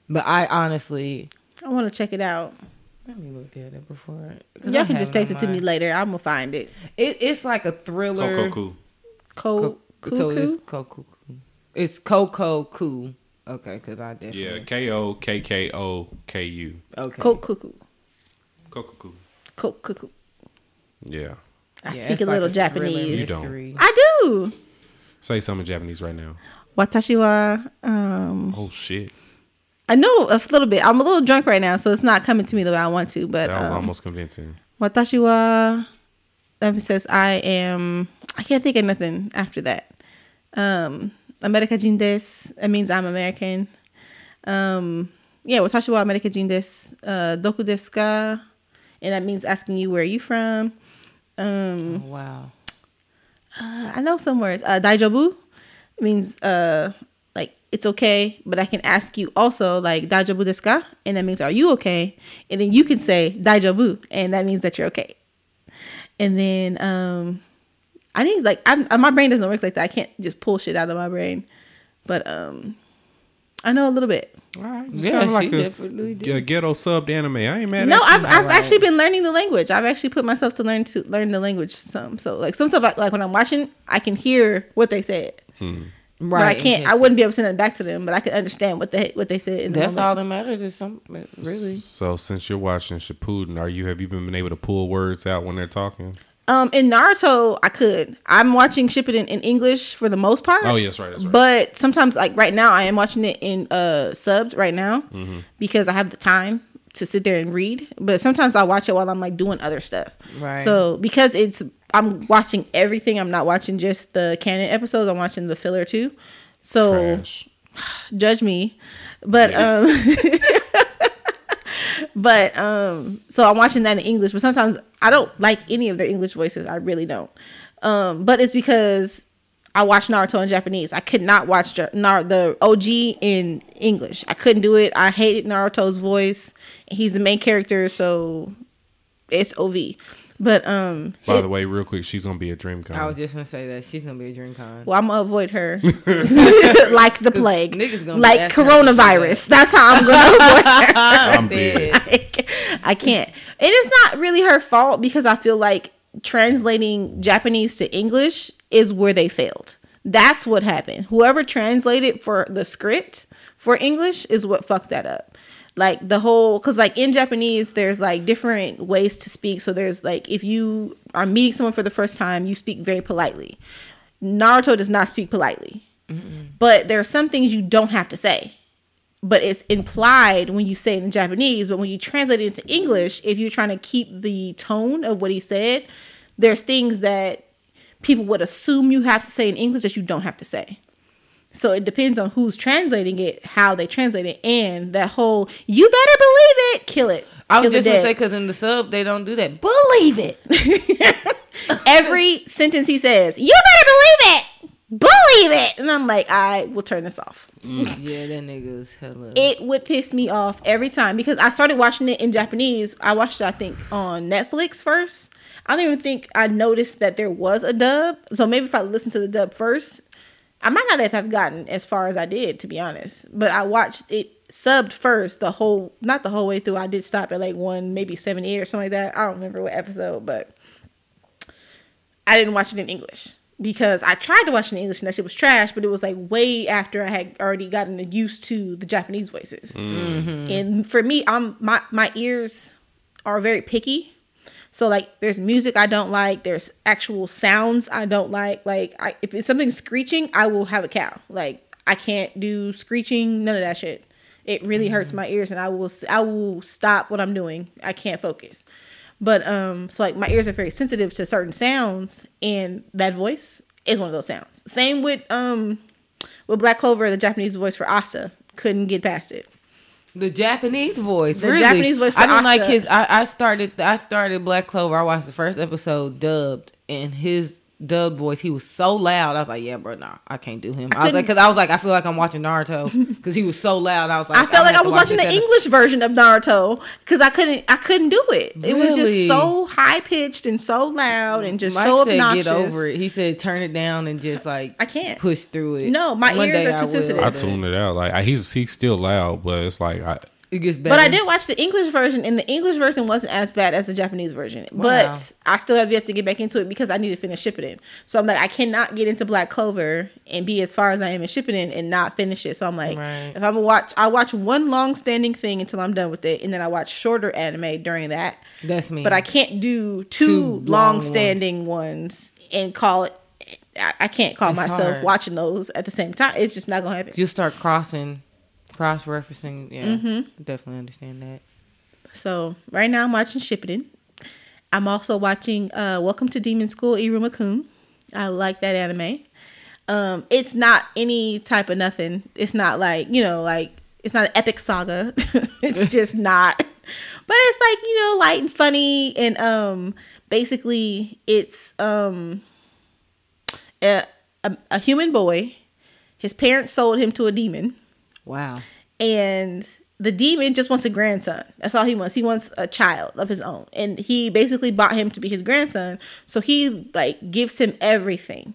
but I honestly I want to check it out. let me look at it before. 'cause Y'all I can just text on it to me later. I'm gonna find it. It, it's like a thriller. Kokoku. Co- Co- so it's Coco. It's Coco Okay, because I definitely. Yeah, K O K K O K U. Okay. Co- cuckoo. Kokoku. Co- cuckoo. Yeah. I Yeah, speak a little thriller Japanese. You don't. I do. Say something in Japanese right now. Watashi wa um Oh shit. I know a little bit. I'm a little drunk right now, so it's not coming to me the way I want to. But That was um, almost convincing. watashi wa. That says I am. I can't think of nothing after that. Um, America jin desu. That means I'm American. Um, yeah, watashi wa America jin desu. Uh, doku desu ka? And that means asking you where are you from. Um, Oh, wow. uh, I know some words. Uh, daijobu means uh like it's okay, but I can ask you also like daijobu desu ka? And that means are you okay? And then you can say daijobu, and that means that you're okay. And then um I need like I'm uh, my brain doesn't work like that. I can't just pull shit out of my brain. But um I know a little bit. All right. You Yeah, like she a, definitely did. a ghetto subbed anime. I ain't mad No, at you. I've, I've Alright. actually been learning the language. I've actually put myself to learn to learn the language some. So like some stuff like, like when I'm watching, I can hear what they said. Right. but I can't. in I wouldn't be able to send it back to them, but I could understand what they what they said. In the That's all that matters. Is some really. So since you're watching Shippuden, are you have you been able to pull words out when they're talking? Um, in Naruto, I could. I'm watching Shippuden in English for the most part. Oh, yes, right, that's right. But sometimes, like right now, I am watching it in uh subbed right now Mm-hmm. because I have the time to sit there and read. But sometimes I watch it while I'm like doing other stuff. Right. So because it's I'm watching everything. I'm not watching just the canon episodes. I'm watching the filler too. So Trash. judge me but um but um so i'm watching that in english but sometimes i don't like any of their english voices. I really don't. Um but it's because i watched naruto in japanese. I could not watch Ja- Nar- the og in english. I couldn't do it. I hated naruto's voice. He's the main character so it's ov But um, By hit- the way, real quick, she's gonna be a dream DreamCon. I was just gonna say that she's gonna be a dream con. well, I'm gonna avoid her like the plague, niggas gonna like asking her to coronavirus. That's how I'm gonna avoid her. I'm dead. dead. I can't. And it's not really her fault because I feel like translating Japanese to English is where they failed. That's what happened. Whoever translated for the script for English is what fucked that up. Like the whole, because like in Japanese, there's like different ways to speak. So there's like if you are meeting someone for the first time, you speak very politely. Naruto does not speak politely, but there are some things you don't have to say but it's implied when you say it in Japanese. But when you translate it into English, if you're trying to keep the tone of what he said, there's things that people would assume you have to say in English that you don't have to say. So it depends on who's translating it, how they translate it, and that whole "you better believe it," kill it. I was just gonna say because in the sub they don't do that. Believe it. every sentence he says, "You better believe it." Believe it, and I'm like, I will turn this off. Mm, yeah, that nigga is hella. it would piss me off every time because I started watching it in Japanese. I watched it, I think, on Netflix first. I don't even think I noticed that there was a dub. So maybe if I listened to the dub first, I might not have gotten as far as I did, to be honest. But I watched it subbed first, the whole, not the whole way through. I did stop at like one, maybe 78 or something like that. I don't remember what episode, but I didn't watch it in English because I tried to watch it in English and that shit was trash, but it was like way after I had already gotten used to the Japanese voices. Mm. And for me, I'm my my ears are very picky. So like there's music I don't like, there's actual sounds I don't like. Like I, if it's something screeching, I will have a cow. Like I can't do screeching, none of that shit. It really hurts my ears and I will I will stop what I'm doing. I can't focus. But um, so like my ears are very sensitive to certain sounds, and that voice is one of those sounds. Same with um, with Black Clover, the Japanese voice for Asta couldn't get past it. The Japanese voice. The really. Japanese voice for I don't like his. I, I started. I started Black Clover. I watched the first episode dubbed, and his dubbed voice. He was so loud. I was like, yeah, bro, nah, I can't do him. I, was like, because I was like, I feel like I'm watching Naruto because he was so loud. I was like, I felt I'm like I was watching the this at English version of Naruto because I couldn't I couldn't do it. It was just so high pitched and so loud and just Mike so said, obnoxious. get over it. He said, turn it down and just like I can't. push through it. No, my One ears are I too will, sensitive. I but tuned it out. Like I, he's he's still loud, but it's like I, It gets better. But I did watch the English version, and the English version wasn't as bad as the Japanese version. Wow. But I still have yet to get back into it because I need to finish Shippuden. So I'm like, I cannot get into Black Clover and be as far as I am in Shippuden and not finish it. So I'm like, Right. if I'm gonna watch, I watch one long standing thing until I'm done with it, and then I watch shorter anime during that. That's me. But I can't do two, Two long standing ones. and call it. I, I can't call It's myself hard. watching those at the same time. It's just not gonna happen. you start crossing, cross referencing. Yeah, Mm-hmm. definitely understand that. So right now I'm watching Shippuden. I'm also watching uh, Welcome to Demon School Iruma Kun. I like that anime. Um, it's not any type of nothing. It's not like you know, like it's not an epic saga. it's just not. But it's like you know, light and funny, and um, basically it's um, a, a, a human boy. His parents sold him to a demon Wow. and the demon just wants a grandson. That's all he wants. He wants a child of his own, and he basically bought him to be his grandson. So he like gives him everything,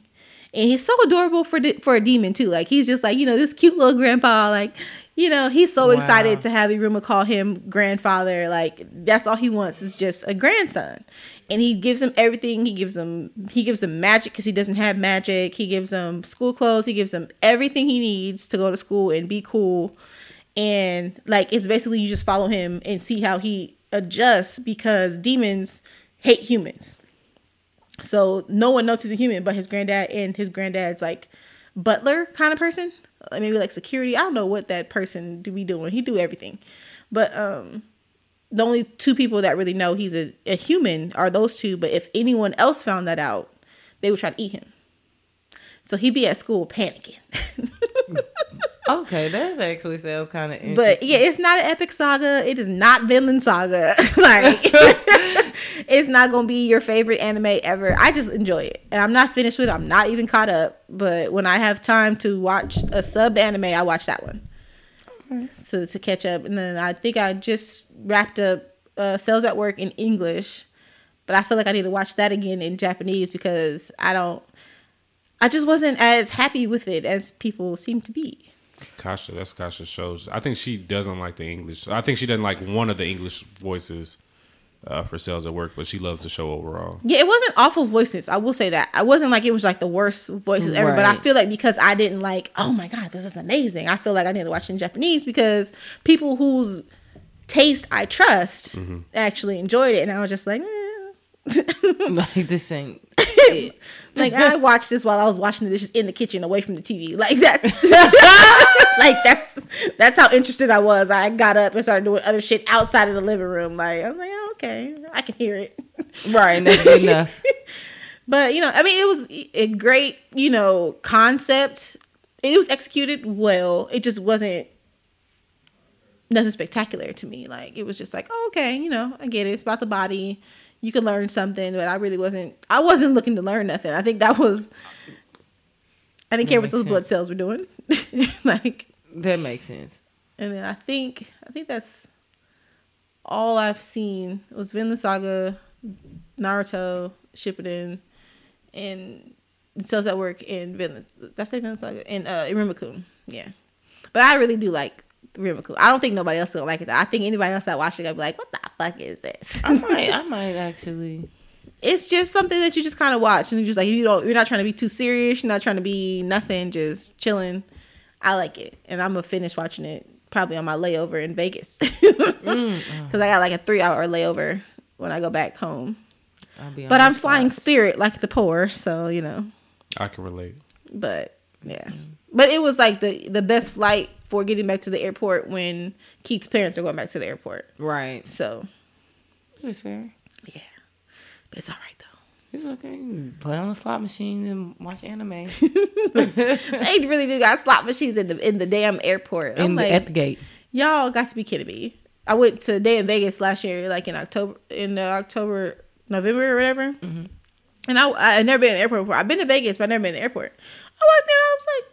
and he's so adorable for de- for a demon too. Like he's just like you know this cute little grandpa. Like you know he's so Wow. excited to have Iruma call him grandfather. Like that's all he wants is just a grandson, and he gives him everything. He gives him he gives him magic because he doesn't have magic. He gives him school clothes. He gives him everything he needs to go to school and be cool and like it's basically you just follow him and see how he adjusts because demons hate humans so no one knows he's a human but his granddad and his granddad's like butler kind of person maybe like security i don't know what that person do be doing he do everything but um the only two people that really know he's a, a human are those two but if anyone else found that out they would try to eat him so he'd be at school panicking Okay, that actually sounds kind of interesting. But yeah, it's not an epic saga. It is not Vinland Saga. like it's not gonna be your favorite anime ever. I just enjoy it, and I'm not finished with it. I'm not even caught up. But when I have time to watch a subbed anime, I watch that one. So to catch up, and then I think I just wrapped up uh, Cells at Work in English, but but I feel like I need to watch that again in Japanese because I don't. I just wasn't as happy with it as people seem to be. Kasha, that's Kasha shows. I think she doesn't like the English. I think she doesn't like one of the English voices uh, for Cells at Work, but she loves the show overall. Yeah, it wasn't awful voices. I will say that. I wasn't like it was like the worst voices ever, but I feel like because I didn't like, oh my god, this is amazing. I feel like I need to watch it in Japanese because people whose taste I trust actually enjoyed it, and I was just like, eh. like this ain't like I watched this while I was washing the dishes in the kitchen, away from the TV. Like that's like that's that's how interested I was. I got up and started doing other shit outside of the living room. Like I'm like, oh, okay, I can hear it. right, and that's good enough. But you know, I mean, it was a great, you know, concept. It was executed well. It just wasn't nothing spectacular to me. Like it was just like, oh, okay, you know, I get it. It's about the body. You can learn something, but I really wasn't. I wasn't looking to learn nothing. I think that was. I didn't care what those sense. blood cells were doing. like, That makes sense. and then I think I think that's all I've seen It was Vinland Saga, Naruto, Shippuden, and Cells at Work in Vinland. That's say Vinland Saga and uh, Iruma Kun. Yeah, but I really do like Iruma Kun. I don't think nobody else will like it. Though. I think anybody else that watch it, gonna be like, "What the fuck is this?" I might, I might actually. it's just something that you just kind of watch and you just like you don't you're not trying to be too serious you're not trying to be nothing just chilling i like it and i'm gonna finish watching it probably on my layover in vegas because i got like a three hour layover when i go back home I'll be but i'm flying spot. spirit like the poor so you know I can relate. but yeah mm. but it was like the the best flight for getting back to the airport when keith's parents are going back to the airport Right. so It's fair. yeah but it's all right though It's okay. You play on the slot machine and watch anime they really do got slot machines in the in the damn airport. I'm in the, like, at the gate. y'all got to be kidding me. I went to a day in Vegas last year, like in October, in uh, October, November or whatever. Mm-hmm. And I I had never been in the airport before. I've been to Vegas, but I've never been in the airport. I walked in, I was like,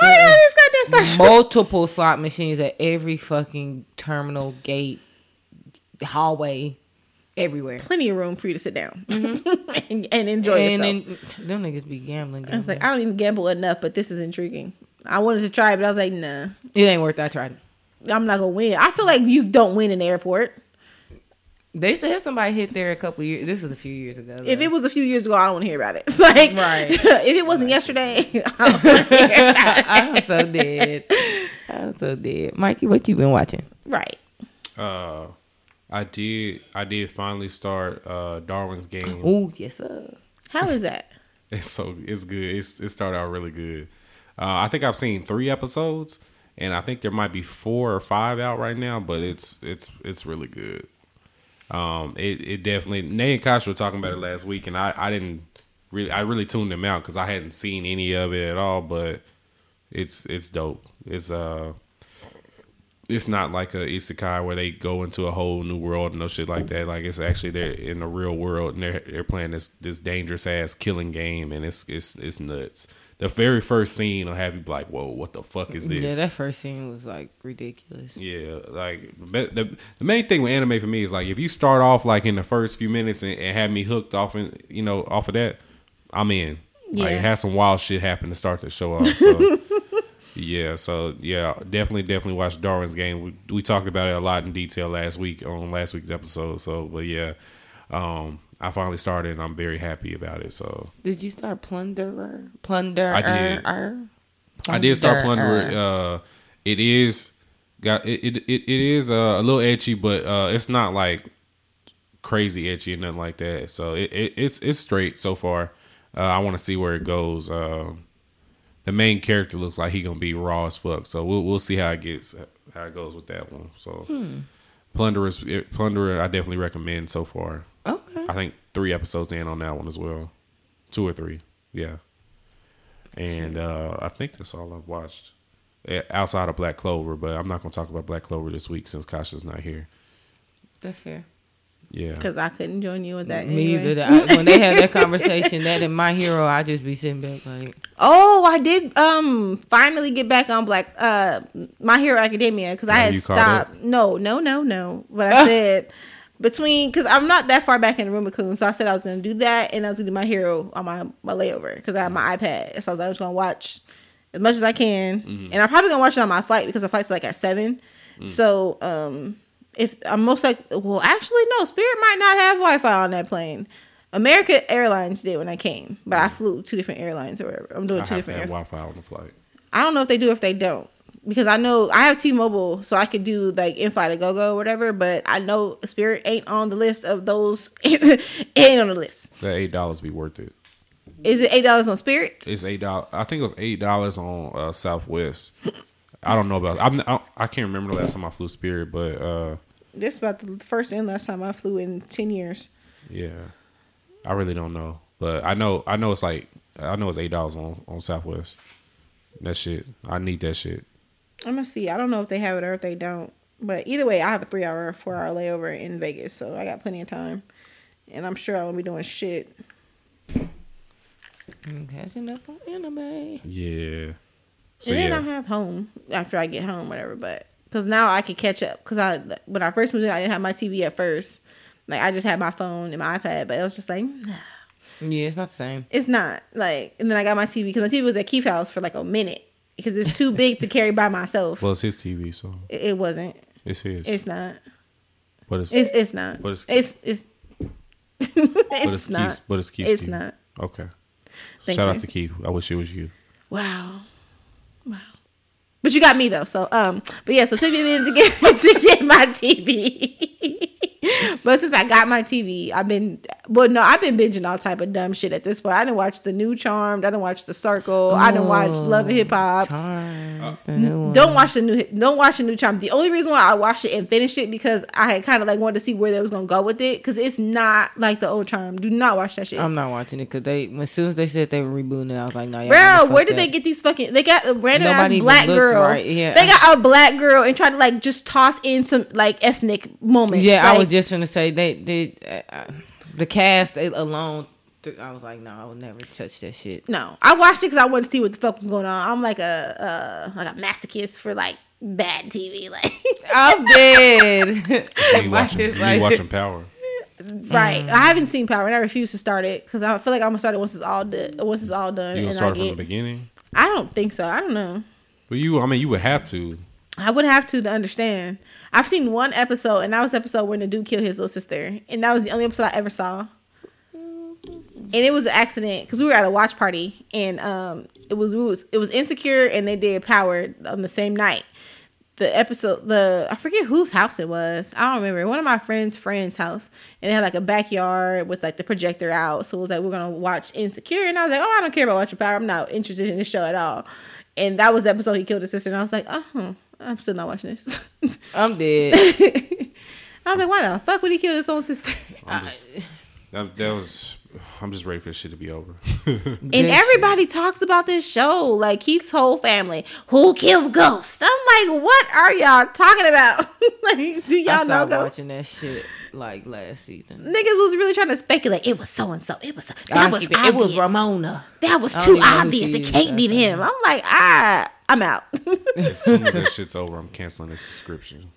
why they got this goddamn? Multiple slot machines at every fucking terminal gate, hallway, everywhere. Plenty of room for you to sit down and, and enjoy Mm-hmm. and yourself. then them niggas be gambling. I was like. I don't even gamble enough, but this is intriguing. I wanted to try it, but I was like, nah, it ain't worth. It. I tried it. I'm not gonna win. I feel like you don't win in the airport. They said somebody hit there a couple years. This was a few years ago. If it was a few years ago, I don't want to hear about it. Like, Right. if it wasn't yesterday, I don't hear about it. I'm so dead. I'm so dead. Mikey, what you been watching? Right. Uh, I did. I did finally start uh, Darwin's game. Oh yes sir. How is that? It's so it's good. It's it started out really good. Uh, I think I've seen three episodes, and I think there might be four or five out right now. But it's it's it's really good. Um, it it definitely. Nay and Kosh were talking about it last week, and I I didn't really I really tuned them out because I hadn't seen any of it at all. But it's it's dope. It's uh. It's not like a isekai where they go into a whole new world and no shit like that. Like it's actually they're in the real world and they're they're playing this this dangerous ass killing game and it's it's it's nuts. The very first scene will have you be like, "Whoa, what the fuck is this?" Yeah, that first scene was like ridiculous. Yeah, like but the the main thing with anime for me is like if you start off like in the first few minutes and, and have me hooked off in you know off of that, I'm in. Like Yeah. it has some wild shit happen to start the show off. So yeah, so yeah, definitely definitely watch Darwin's game. We we talked about it a lot in detail last week on last week's episode. So but yeah, um, I finally started and I'm very happy about it. So Did you start Plunderer? Plunderer. I did. I did start plundering. Uh, it is got it. It, it, it is uh, a little ecchi, but uh, it's not like crazy ecchi and nothing like that. So it, it it's it's straight so far. Uh, I want to see where it goes. Uh, the main character looks like he gonna be raw as fuck. So we'll we'll see how it gets how it goes with that one. So plunderers plunderer I definitely recommend so far. Okay. I think three episodes in on that one as well, two or three, yeah. And uh, I think that's all I've watched Eh, outside of Black Clover. But I'm not gonna talk about Black Clover this week since Kasha's not here. That's fair. Yeah, Because I couldn't join you with that. Me anyway. either. I, when they had that conversation, that and my hero, I just be sitting back like, Oh, I did um finally get back on Black uh My Hero Academia because I had you caught stopped. No, no, no, no. But I said between because I'm not that far back in the Rubicon, so I said I was gonna do that, and I was gonna do my hero on my my layover because I have my iPad. So I was, like, I was gonna watch as much as I can, Mm-hmm. and I'm probably gonna watch it on my flight because the flight's like at seven. Mm. So um, if I'm most like, well, actually no, Spirit might not have Wi-Fi on that plane. America Airlines did when I came, but I flew two different airlines or whatever. I'm doing I two different. have Air- Wi-Fi on the flight. I don't know if they do or if they don't because I know I have T-Mobile, so I could do like in-flight to go-go or whatever. But I know Spirit ain't on the list of those. it ain't on the list. That eight dollars be worth it. Is it eight dollars on Spirit? It's eight dollars. I think it was eight dollars on uh, Southwest. I don't know about. I'm, I, I can't remember the last time I flew Spirit, but uh, This about the first and last time I flew in ten years. yeah, I really don't know. But I know I know it's like I know it's eight dollars on on Southwest. That shit, I need that shit. I'm gonna see. I don't know if they have it or if they don't. But either way, I have a three-hour, four-hour layover in Vegas, so I got plenty of time, and I'm sure I won't be doing shit. I'm catching up on anime. Yeah. So and then yeah, I have home after I get home, whatever. But because now I can catch up. Because I when I first moved in, I didn't have my TV at first. Like I just had my phone and my iPad, but it was just like Yeah, it's not the same. it's not like. And then I got my TV because my TV was at Keith House for like a minute because it's too big to carry by myself. well, it's his TV, so it, it wasn't. it's his. It's not. but it's, It's it's not. But it's- it's it's. but it's it's not. Keith's, but it's Keith's It's TV. not. Okay. Thank Shout you. out to Keith. I wish it was you. Wow. Wow. But you got me though. So um but yeah, so took me to get to get my TV. But since I got my TV, I've been well no, I've been binging all type of dumb shit at this point. I didn't watch the new Charmed, I didn't watch the Circle, I didn't oh, watch Love and Hip Hops. Uh, don't watch the new don't watch the new Charmed. The only reason why I watched it and finished it because I had kind of like wanted to see where they was gonna go with it because it's not like the old Charmed. Do not watch that shit. I'm not watching it because they as soon as they said they were rebooting it, I was like, no, y'all Bro, where did that. they get these fucking? They got a random Nobody ass black girl. right, yeah. They got a black girl and tried to like just toss in some like ethnic moments. Yeah, I was just gonna say they did uh, uh, the cast alone. I was like, no, I would never touch that shit. no. I watched it because I wanted to see what the fuck was going on. I'm like a uh like a masochist for like bad TV. Like I'm dead. You watching, you like- watching Power. right. I haven't seen Power and I refuse to start it because I feel like I'm gonna start it once it's all done. Once it's all done, You gonna and start I from the beginning? I don't think so. I don't know. Well, you. I mean, you would have to. I would have to to understand. I've seen one episode, and that was the episode when the dude killed his little sister, and that was the only episode I ever saw. And it was an accident because we were at a watch party, and um, it was, it was it was insecure, and they did Power on the same night. The episode, the I forget whose house it was. I don't remember. One of my friends' friend's house, and they had like a backyard with like the projector out. So it was like we're gonna watch Insecure, and I was like, oh, I don't care about watching Power. I'm not interested in this show at all. And that was the episode he killed his sister, and I was like, oh, I'm still not watching this. I'm dead. I was like, why the fuck would he kill his own sister? I'm just, that, that was. I'm just ready for this shit to be over. And everybody talks about this show, like Keith's whole family. Who killed Ghost? I'm like, what are y'all talking about? like, do y'all know stopped Ghost? watching that shit like last season. Niggas was really trying to speculate. It was so and so. It was I that was keep it, it was. Ramona. That was too even know who obvious. It can't be him. I'm like, ah, I'm out. as soon as that shit's over, I'm canceling this subscription.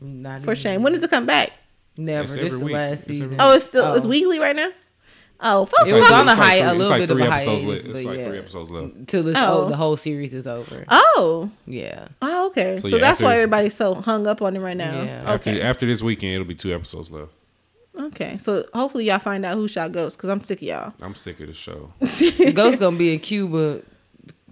Not For even- shame. When does it come back? Never. It's This every the week. last It's every season. week. Oh, it's still it's Oh. weekly right now. Oh, folks, It was talking- on a It's like hi- three- a little bit of three a episodes. hiatus, Left. It's but like yeah. three episodes left. till this, Oh. oh, the whole series is over. Oh, Yeah. oh, okay. So, So, yeah, that's after- why everybody's so hung up on it right now. Yeah. After after this weekend, it'll be two episodes left. Okay. So hopefully y'all find out who shot Ghost because I'm sick of y'all. I'm sick of the show. Ghost gonna be in Cuba,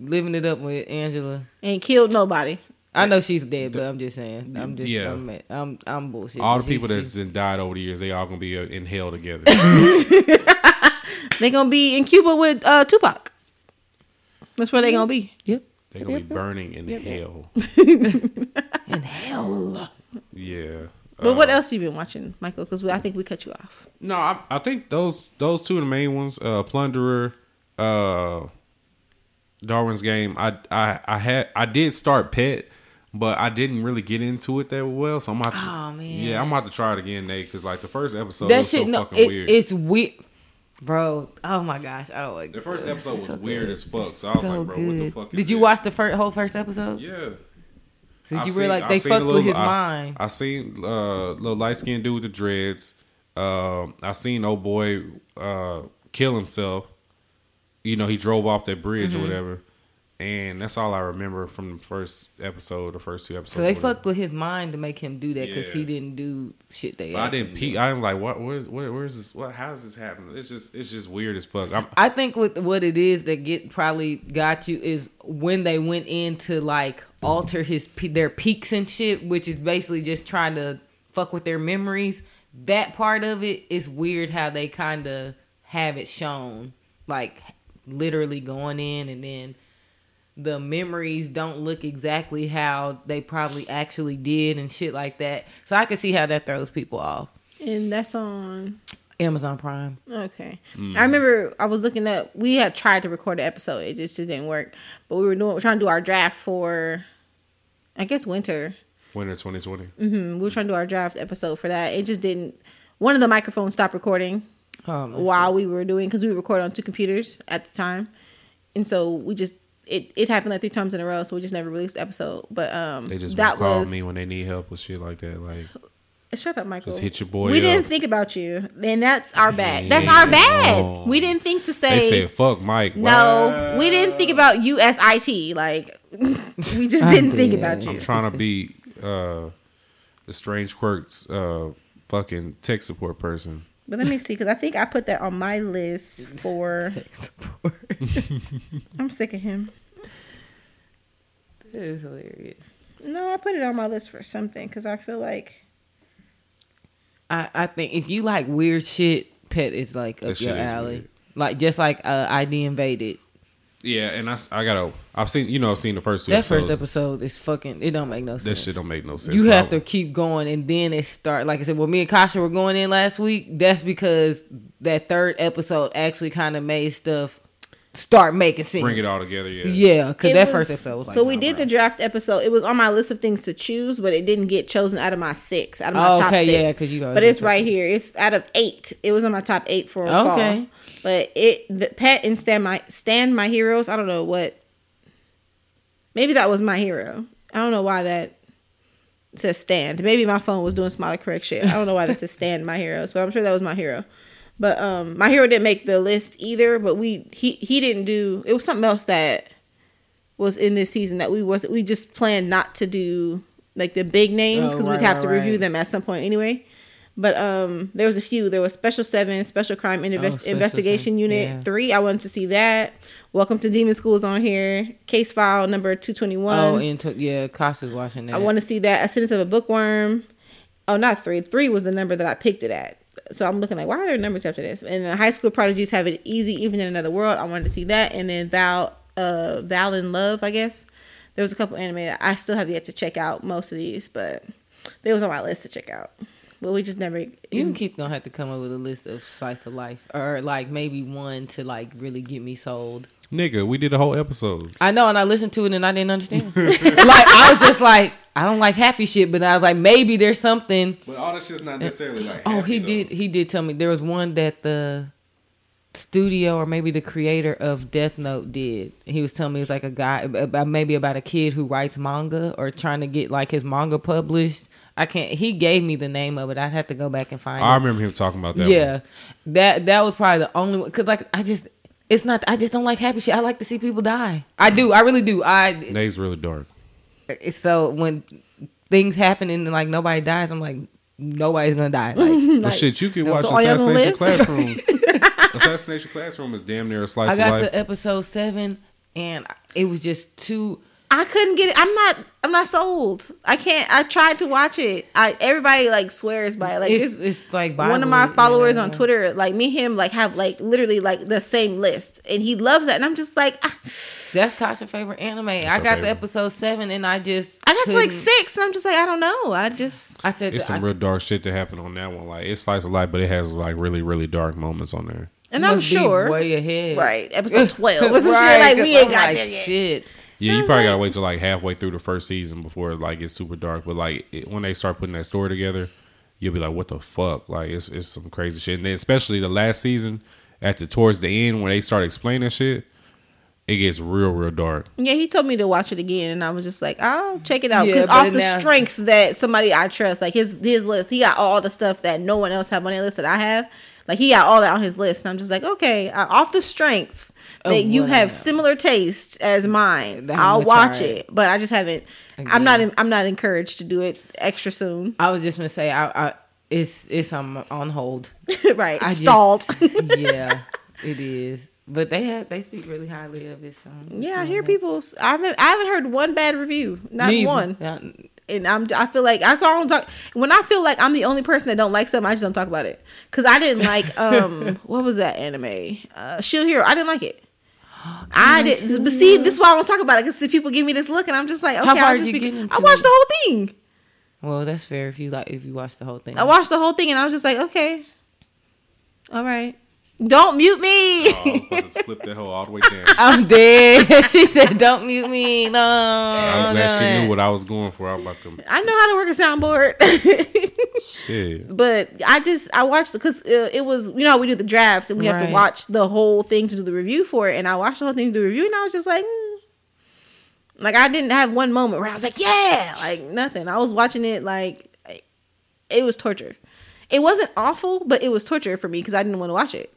living it up with Angela. Ain't killed nobody. I know she's dead, but I'm just saying. I'm just. Yeah. I'm. I'm, I'm bullshit. All the people she- that's been died over the years, they all gonna be uh, in hell together. They gonna be in Cuba with uh, Tupac. That's where they gonna be. Yep. They gonna be burning in hell. In hell. Yeah. But what Uh, else you been watching, Michael? Because I think we cut you off. No, I, I think those those two are the main ones. Uh, Plunderer, uh, Darwin's Game. I I I had I did start Pet, but I didn't really get into it that well. So I'm about to, Oh, man. yeah, I'm about to try it again, Nate. Because like the first episode that was shit. so no, fucking it, weird. it's weird, bro. Oh my gosh. Oh my. the first episode was So weird good. as fuck. So I was So like, bro, what the fuck? Is Did you this? watch the first, whole first episode? Yeah. I've you seen- realize I've they fucked with his I- mind. I seen uh little light skinned dude with the dreads. Um, I seen old boy uh kill himself. You know, he drove off that bridge Mm-hmm. or whatever. And that's all I remember from the first episode, the first two episodes. So they fucked with his mind to make him do that because he didn't do shit they. I didn't to peek. I'm like, what? Where's where, where's this? What? How's this happening? It's just it's just weird as fuck. I'm, I think what what it is that get probably got you is when they went in to like alter his their peaks and shit, which is basically just trying to fuck with their memories. That part of it is weird how they kind of have it shown, like literally going in and then the memories don't look exactly how they probably actually did and shit like that. So I can see how that throws people off. And that's on. Amazon Prime. Okay. Mm. I remember I was looking up. We had tried to record an episode. It just didn't work. But we were doing. We're trying to do our draft for. I guess winter. winter 2020. hmm We were trying to do our draft episode for that. It just didn't. One of the microphones stopped recording Oh, while we were doing because we recorded on two computers at the time, and so we just it it happened like three times in a row. So we just never released the episode. But um, They just that call was me when they need help with shit like that. Like, shut up, Michael. Just hit your boy We up. didn't think about you, and that's our bad. That's our bad. We didn't think to say. they said, "Fuck Mike." No, we didn't think about you as IT. Like we just didn't think about you. I'm trying to be uh, the strange quirks uh, fucking tech support person. But let me see, because I think I put that on my list for. I'm sick of him. That is hilarious. No, I put it on my list for something because I feel like I, I think if you like weird shit, Pet is like up shit your alley. Like just like uh, ID invaded. Yeah, and I, I gotta. I've seen you know I've seen the first two That episodes. first episode is fucking. It don't make no sense. That shit don't make no sense. You but have I- to keep going, and then it start. Like I said, when me and Kasha were going in last week, that's because that third episode actually kind of made stuff start making sense. bring it all together. Yeah, Yeah, because that was- first episode was like. so we nah, did bro. the draft episode. It was on my list of things to choose, but it didn't get chosen out of my six, out of my Oh, top okay, six. yeah, 'cause you But it's get right here. It's out of eight. It was on my top eight for fall. Okay. But it the pet and stand my stand my heroes. I don't know what. Maybe that was my hero. I don't know why that says stand. Maybe my phone was doing some autocorrect shit. I don't know why this says stand my heroes, but I'm sure that was my hero. But um my hero didn't make the list either. But we he he didn't do. It was something else that was in this season that we was we just planned not to do like the big names Oh, because right, we'd have right, to review them at some point anyway. But um, there was a few. There was Special Seven, Special Crime Inve- Oh, Special Investigation Seven, Unit yeah. Three. I wanted to see that. Welcome to Demon Schools on here. Case File number two twenty one. Oh, into yeah, Kasha's watching that. I want to see that. Ascendance of a Bookworm. Oh, not three. Three was the number that I picked it at. So I'm looking like, why are there numbers after this? And the High School Prodigies have it easy, even in another world. I wanted to see that. And then Val, uh, Val in Love, I guess. There was a couple anime that I still have yet to check out. Most of these, but they was on my list to check out. But we just never. You keep gonna have to come up with a list of slice of life, or like maybe one to like really get me sold. nigga, we did a whole episode. I know, and I listened to it and I didn't understand. like I was just like, I don't like happy shit, but I was like, maybe there's something. But all this shit's not uh, necessarily like. Oh, he did. He did tell me there was one that the studio or maybe the creator of Death Note did. He was telling me it's like a guy about maybe about a kid who writes manga or trying to get like his manga published. I can't. He gave me the name of it. I'd have to go back and find it. I it. remember him talking about that. yeah, one. that that was probably the only one because like I just. It's not. I just don't like happy shit. I like to see people die. I do. I really do. I Nay's really dark. Eh, so when things happen and like nobody dies, I'm like nobody's gonna die. Like But shit, you can watch so all y'all Assassination? Classroom. Assassination Classroom is damn near a slice I got to episode seven and it was just too. I couldn't get it. I'm not. I'm not sold. I can't. I tried to watch it. I everybody like swears by it. Like It's it's, it's like one of Bible, my you followers know? on Twitter, like me, him, like have like literally like the same list, and he loves that, and I'm just like, ah. That's Kasha's favorite anime. I got favorite. the episode seven and I just I got to like six, and I'm just like, I don't know. I just I said It's that some I, real dark shit that happened on that one. Like it's slice of life, but it has like really, really dark moments on there. and I'm must be sure, way ahead. right? Episode twelve or some Right, shit like 'cause we ain't I'm got like, there yet. Shit. Yeah, you probably gotta wait till like halfway through the first season before like it's super dark. But like it, when they start putting that story together, you'll be like, "What the fuck?" Like it's it's some crazy shit. And then especially the last season, at the towards the end when they start explaining shit, It gets real, real dark. Yeah, he told me to watch it again, and I was just like, I'll check it out because but off the now- strength that somebody I trust, like his his list, he got all the stuff that no one else have on their list that I have. Like he got all that on his list, and I'm just like, okay, uh, off the strength Of that you have similar taste as mine, I'll watch it. But I just haven't. I'm not. I'm not encouraged to do it extra soon. I was just gonna say, I, I it's it's um, on hold. right, I just- stalled. yeah, it is. But they have they speak really highly of it. So yeah, I hear people. I haven't. I haven't heard one bad review. Not one. and I'm I feel like that's why I don't talk when I feel like I'm the only person that don't like something I just don't talk about it because I didn't like um what was that anime uh Shield Hero I didn't like it I didn't but see this is why I don't talk about it because people give me this look and I'm just like okay How far I'll did just you be, I watched the whole thing. Well, that's fair if you like if you watch the whole thing. I watched the whole thing and I was just like okay. All right don't mute me Oh, I was about to flip that hole all the way down. I'm dead. she said, "Don't mute me." No, I'm glad she knew what I was going for. I was about to I know how to work a soundboard shit. But I just I watched because uh, it was you know we do the drafts and we have to watch the whole thing to do the review for it, and I watched the whole thing to do the review, and I was just like, mm. like I didn't have one moment where I was like, yeah, like nothing. I was watching it like it was torture. It wasn't awful, but it was torture for me because I didn't want to watch it.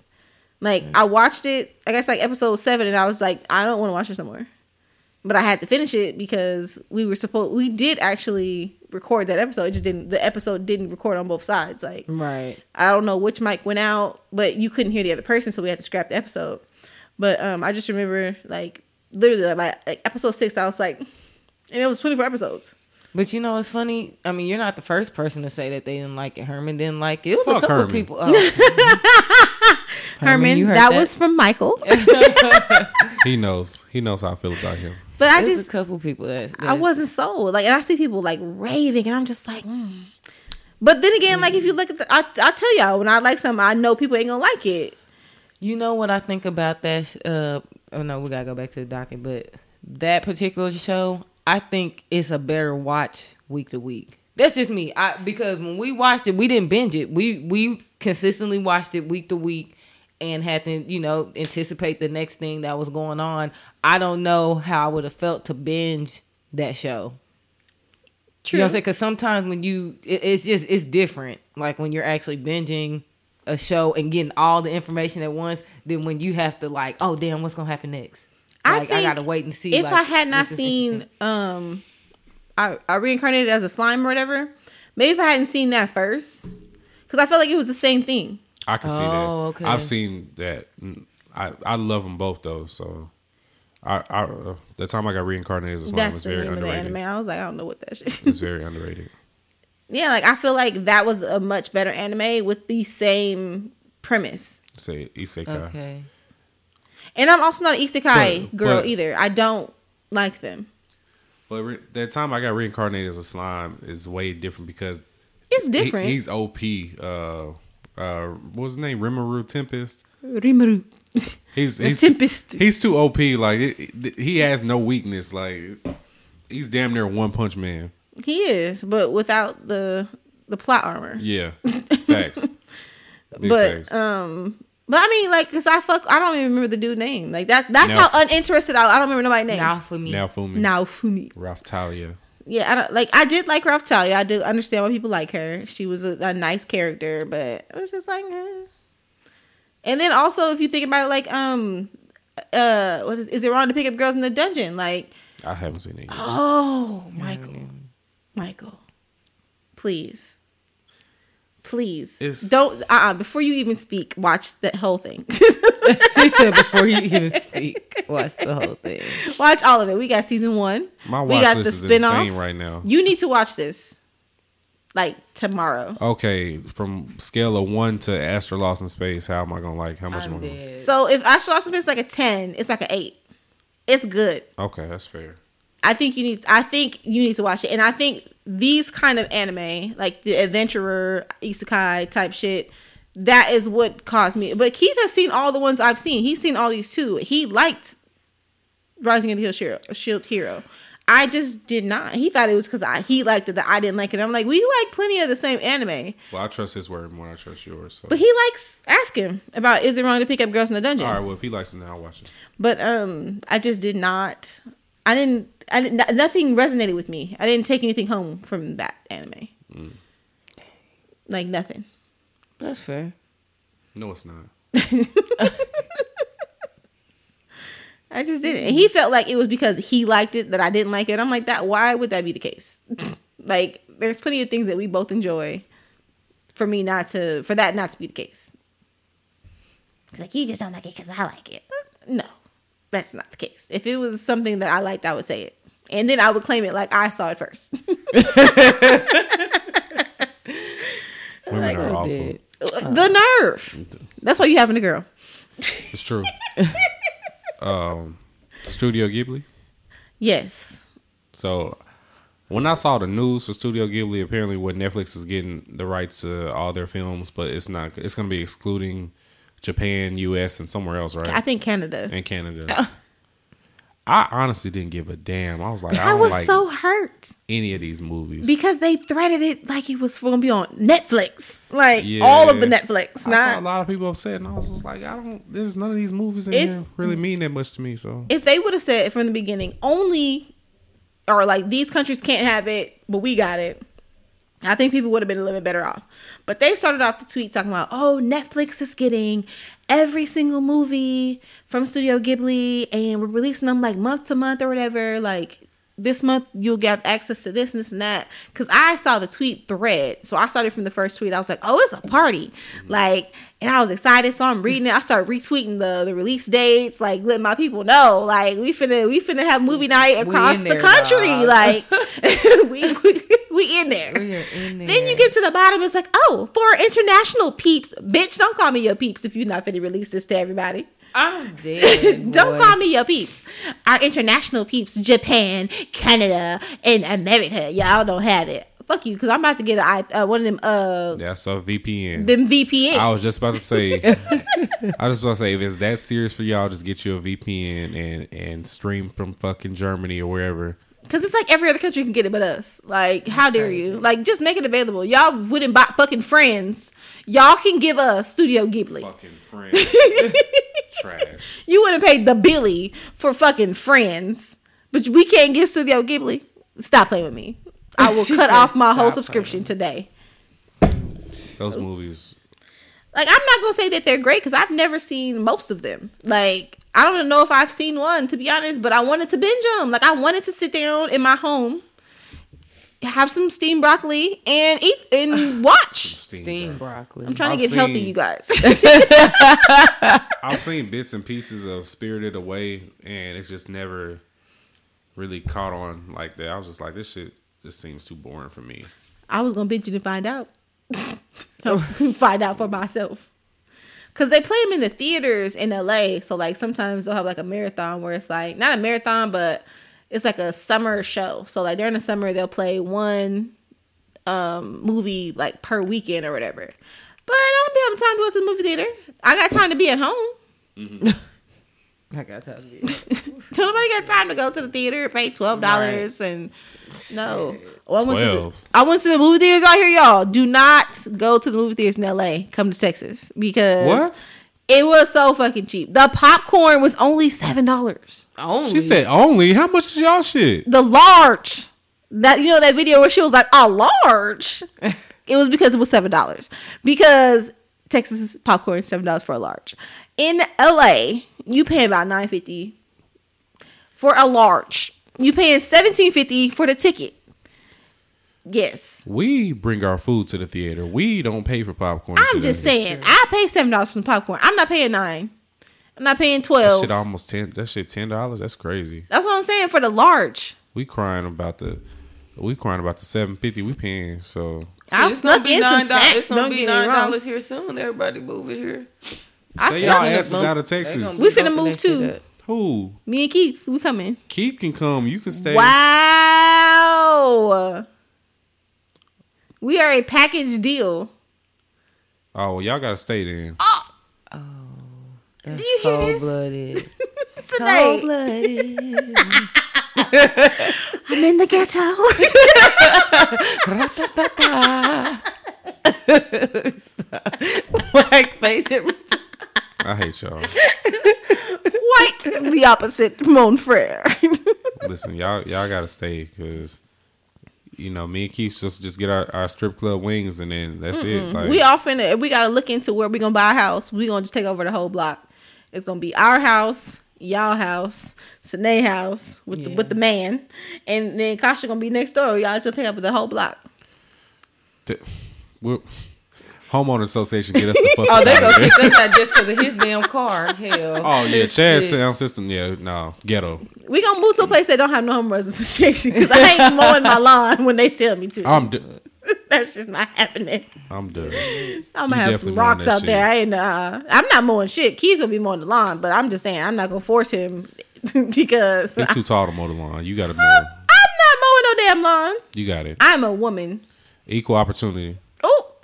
Like I watched it, I guess like episode seven, and I was like, I don't want to watch this no more. But I had to finish it because we were supposed we did actually record that episode. It just didn't the episode didn't record on both sides. Like Right. I don't know which mic went out, but you couldn't hear the other person, so we had to scrap the episode. But um, I just remember like literally like, like episode six, I was like, and it was twenty four episodes. But you know, it's funny. I mean, you're not the first person to say that they didn't like it. Herman didn't like it. It was Fuck a couple Herman. people. Oh. Herman, you that, that. was from Michael. He knows. He knows how I feel about him. but I It just a couple people that, that I wasn't sold. Like, and I see people like raving, and I'm just like, mm. but then again, like if you look at the, I, I tell y'all when I like something, I know people ain't gonna like it. You know what I think about that? Uh, oh no, we gotta go back to the docket. But that particular show, I think it's a better watch week to week. That's just me. I because when we watched it, we didn't binge it. We we consistently watched it week to week and had to you know anticipate the next thing that was going on. I don't know how I would have felt to binge that show. True. You know what I'm saying? Because sometimes when you, it, it's just it's different. Like when you're actually binging a show and getting all the information at once, than when you have to like, oh damn, what's gonna happen next? I Like, think I gotta wait and see. if like, I had not seen um I, I reincarnated as a slime or whatever, maybe if I hadn't seen that first. Because I felt like it was the same thing. I can see that. Oh, okay. I've seen that. Mm, I I love them both though. So I I uh, the time I got reincarnated as a slime That's was the very name of the underrated. anime. I was like, I don't know what that shit. It's very underrated. yeah, like I feel like that was a much better anime with the same premise. Say isekai. okay, And I'm also not an isekai But- girl but- either. I don't like them. But re- that time I got reincarnated as a slime is way different because It's he- different. he's OP. Uh, uh, what was his name? Rimuru Tempest. Rimuru. He's he's Tempest. he's too OP. Like it, it- he has no weakness. Like he's damn near one punch man. He is, but without the the plot armor. Yeah, facts. Big but facts. um but I mean like cuz I fuck I don't even remember the dude name. Like that's that's Now- how uninterested I I don't remember nobody's name. now for me, Naofumi, Now Fumi. Raphtalia. Yeah, I don't like I did like Raphtalia. I do understand why people like her. She was a, a nice character, but it was just like eh. And then also if you think about it like um uh what is is it wrong to pick up girls in the dungeon? Like I haven't seen it. Yet. Oh, Michael. Michael. Please. Please. It's- Don't uh uh before you even speak, watch the whole thing. she said before you even speak, watch the whole thing. watch all of it. We got season one. My we watch got list the is spin-off. insane right now. You need to watch this. Like tomorrow. Okay, from scale of one to Astra Lost in Space, how am I gonna like? How much am I I'm gonna? dead. So if Astra Lost in Space is like a ten, it's like an eight. It's good. Okay, that's fair. I think you need I think you need to watch it. And I think these kind of anime, like the adventurer, isekai type shit, that is what caused me. But Keith has seen all the ones I've seen. He's seen all these too. He liked Rising of the Hill Hero, Shield Hero. I just did not. He thought it was because I he liked it that I didn't like it. I'm like, we like plenty of the same anime, Well, I trust his word more than I trust yours. So. but he likes ask him about is it wrong to pick up girls in the dungeon. All right, well, if he likes it now, I'll watch it. But um, I just did not. I didn't. I didn't. Nothing resonated with me. I didn't take anything home from that anime. Like nothing. That's fair. No, it's not. I just didn't. And he felt like it was because he liked it that I didn't like it. I'm like that. Why would that be the case? like, there's plenty of things that we both enjoy. For me not to, for that not to be the case. It's like you just don't like it because I like it. No, that's not the case. If it was something that I liked, I would say it, and then I would claim it like I saw it first. Women are awful. did. the nerve. That's why you having a girl. It's true. um, Studio Ghibli. Yes. So when I saw the news for Studio Ghibli, apparently what Netflix is getting the rights to all their films, but it's not. It's going to be excluding Japan, U.S., and somewhere else, right? I think Canada. and Canada. I honestly didn't give a damn. I was like, I, I was like so hurt any of these movies. because they threaded it like it was going to be on Netflix, like all of the Netflix. I saw a lot of people upset, and I was just like, I don't. There's none of these movies in If- here really mean that much to me. So if they would have said from the beginning, only or like these countries can't have it, but we got it. I think people would have been a little bit better off. But they started off the tweet talking about, oh, Netflix is getting every single movie from Studio Ghibli and we're releasing them like month to month or whatever. Like this month you'll get access to this and this and that. Cause I saw the tweet thread. So I started from the first tweet. I was like, oh, it's a party. Like, and I was excited. So I'm reading it. I started retweeting the, the release dates, like letting my people know, like we finna we finna have movie night across in the country. dog. Like we, we we in there. In Then you get to the bottom, it's like, oh, for international peeps, bitch, don't call me your peeps if you're not finna release this to everybody. I'm dead. don't call me your peeps. Our international peeps, Japan, Canada, and America, y'all don't have it. Fuck you, because I'm about to get a, I- uh, one of them uh that's a VPN. them VPN. I was just about to say. I was just about to say, if it's that serious for y'all, just get you a VPN and and stream from fucking Germany or wherever. Because it's like every other country can get it but us. Like, how dare you? Like, just make it available. Y'all wouldn't buy fucking friends. Y'all can give us Studio Ghibli. Fucking friends, trash. You wouldn't pay the Billy for fucking friends, but we can't get Studio Ghibli. Stop playing with me. I will cut off my whole stop subscription today. Those movies. Like, I'm not gonna say that they're great because I've never seen most of them. Like, I don't know if I've seen one to be honest, but I wanted to binge them. Like, I wanted to sit down in my home, have some steamed broccoli, and eat and watch. Steamed broccoli. I'm trying to I've get healthy, you guys. I've seen bits and pieces of Spirited Away, and it's just never really caught on like that. I was just like, this shit just seems too boring for me. I was gonna binge you to find out. I was gonna find out for myself. Cause they play them in the theaters in LA, so like sometimes they'll have like a marathon where it's like not a marathon, but it's like a summer show. So like during the summer they'll play one um movie like per weekend or whatever. But I don't be having time to go to the movie theater. I got time to be at home. I got time to be. Nobody got time to go to the theater, pay twelve dollars, and no. Oh, I went to the, 12. I went to the movie theaters out here, y'all. Do not go to the movie theaters in LA. Come to Texas because What? It was so fucking cheap. The popcorn was only seven dollars. Only. She said only. How much is y'all shit? The large, that you know that video where she was like a large. it was because it was seven dollars because Texas popcorn is seven dollars for a large. In LA, you pay about nine fifty for a large. You paying seventeen fifty for the ticket. Yes. We bring our food to the theater. We don't pay for popcorn. I'm just saying, I pay seven dollars for some popcorn. I'm not paying nine. I'm not paying That twelve. shit almost ten. That shit ten dollars. That's crazy. That's what I'm saying for the large. We crying about the. We crying about the seven fifty we paying. So I It's gonna snuck be in some nine dollars. snacks. It's gonna Don't be nine dollars here soon. Everybody move it here. I Stay y'all snuck in asses some. out of Texas. We finna move too. Who? Me and Keith, we coming. Keith can come. You can stay. Wow. We are a package deal. Oh, well, y'all gotta stay then. Oh. Oh, that's Do you hear this? cold blooded. Today. blooded. I'm in the ghetto. Black face. I hate y'all. White, the opposite, mon frere. Listen, y'all y'all gotta stay because you know me and Keith just just get our, our strip club wings and then that's it. Like, we often we gotta look into where we gonna buy a house. We gonna just take over the whole block. It's gonna be our house, y'all house, Sine house with the, with the man, and then Kasha gonna be next door. Y'all just take over the whole block. t- we're- homeowner association get us the fuck Oh, they gonna kick us out just because of his damn car. Hell. Oh yeah, Chad's sound system. Yeah, no ghetto. We gonna move to a place that don't have no homeowners association because I ain't mowing my lawn when they tell me to. I'm d- That's just not happening. I'm done. I'm gonna have some rocks out there. I ain't. Uh, I'm not mowing shit. Keith's gonna be mowing the lawn, but I'm just saying I'm not gonna force him because he's too tall to mow the lawn. You got to mow. I'm not mowing no damn lawn. You got it. I'm a woman. Equal opportunity.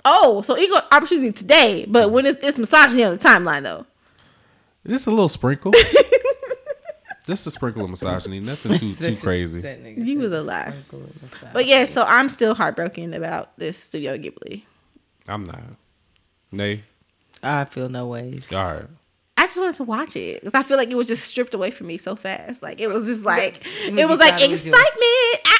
Oh, so equal opportunity today, but when it's it's misogyny on the timeline though. Just a little sprinkle. Just a sprinkle of misogyny. Nothing too too crazy. He was a lie. sprinkle of massage. But yeah, so I'm still heartbroken about this Studio Ghibli. I'm not. Nay. I feel no ways. All right. I just wanted to watch it because I feel like it was just stripped away from me so fast. Like it was just like it was like thought it excitement. Ah,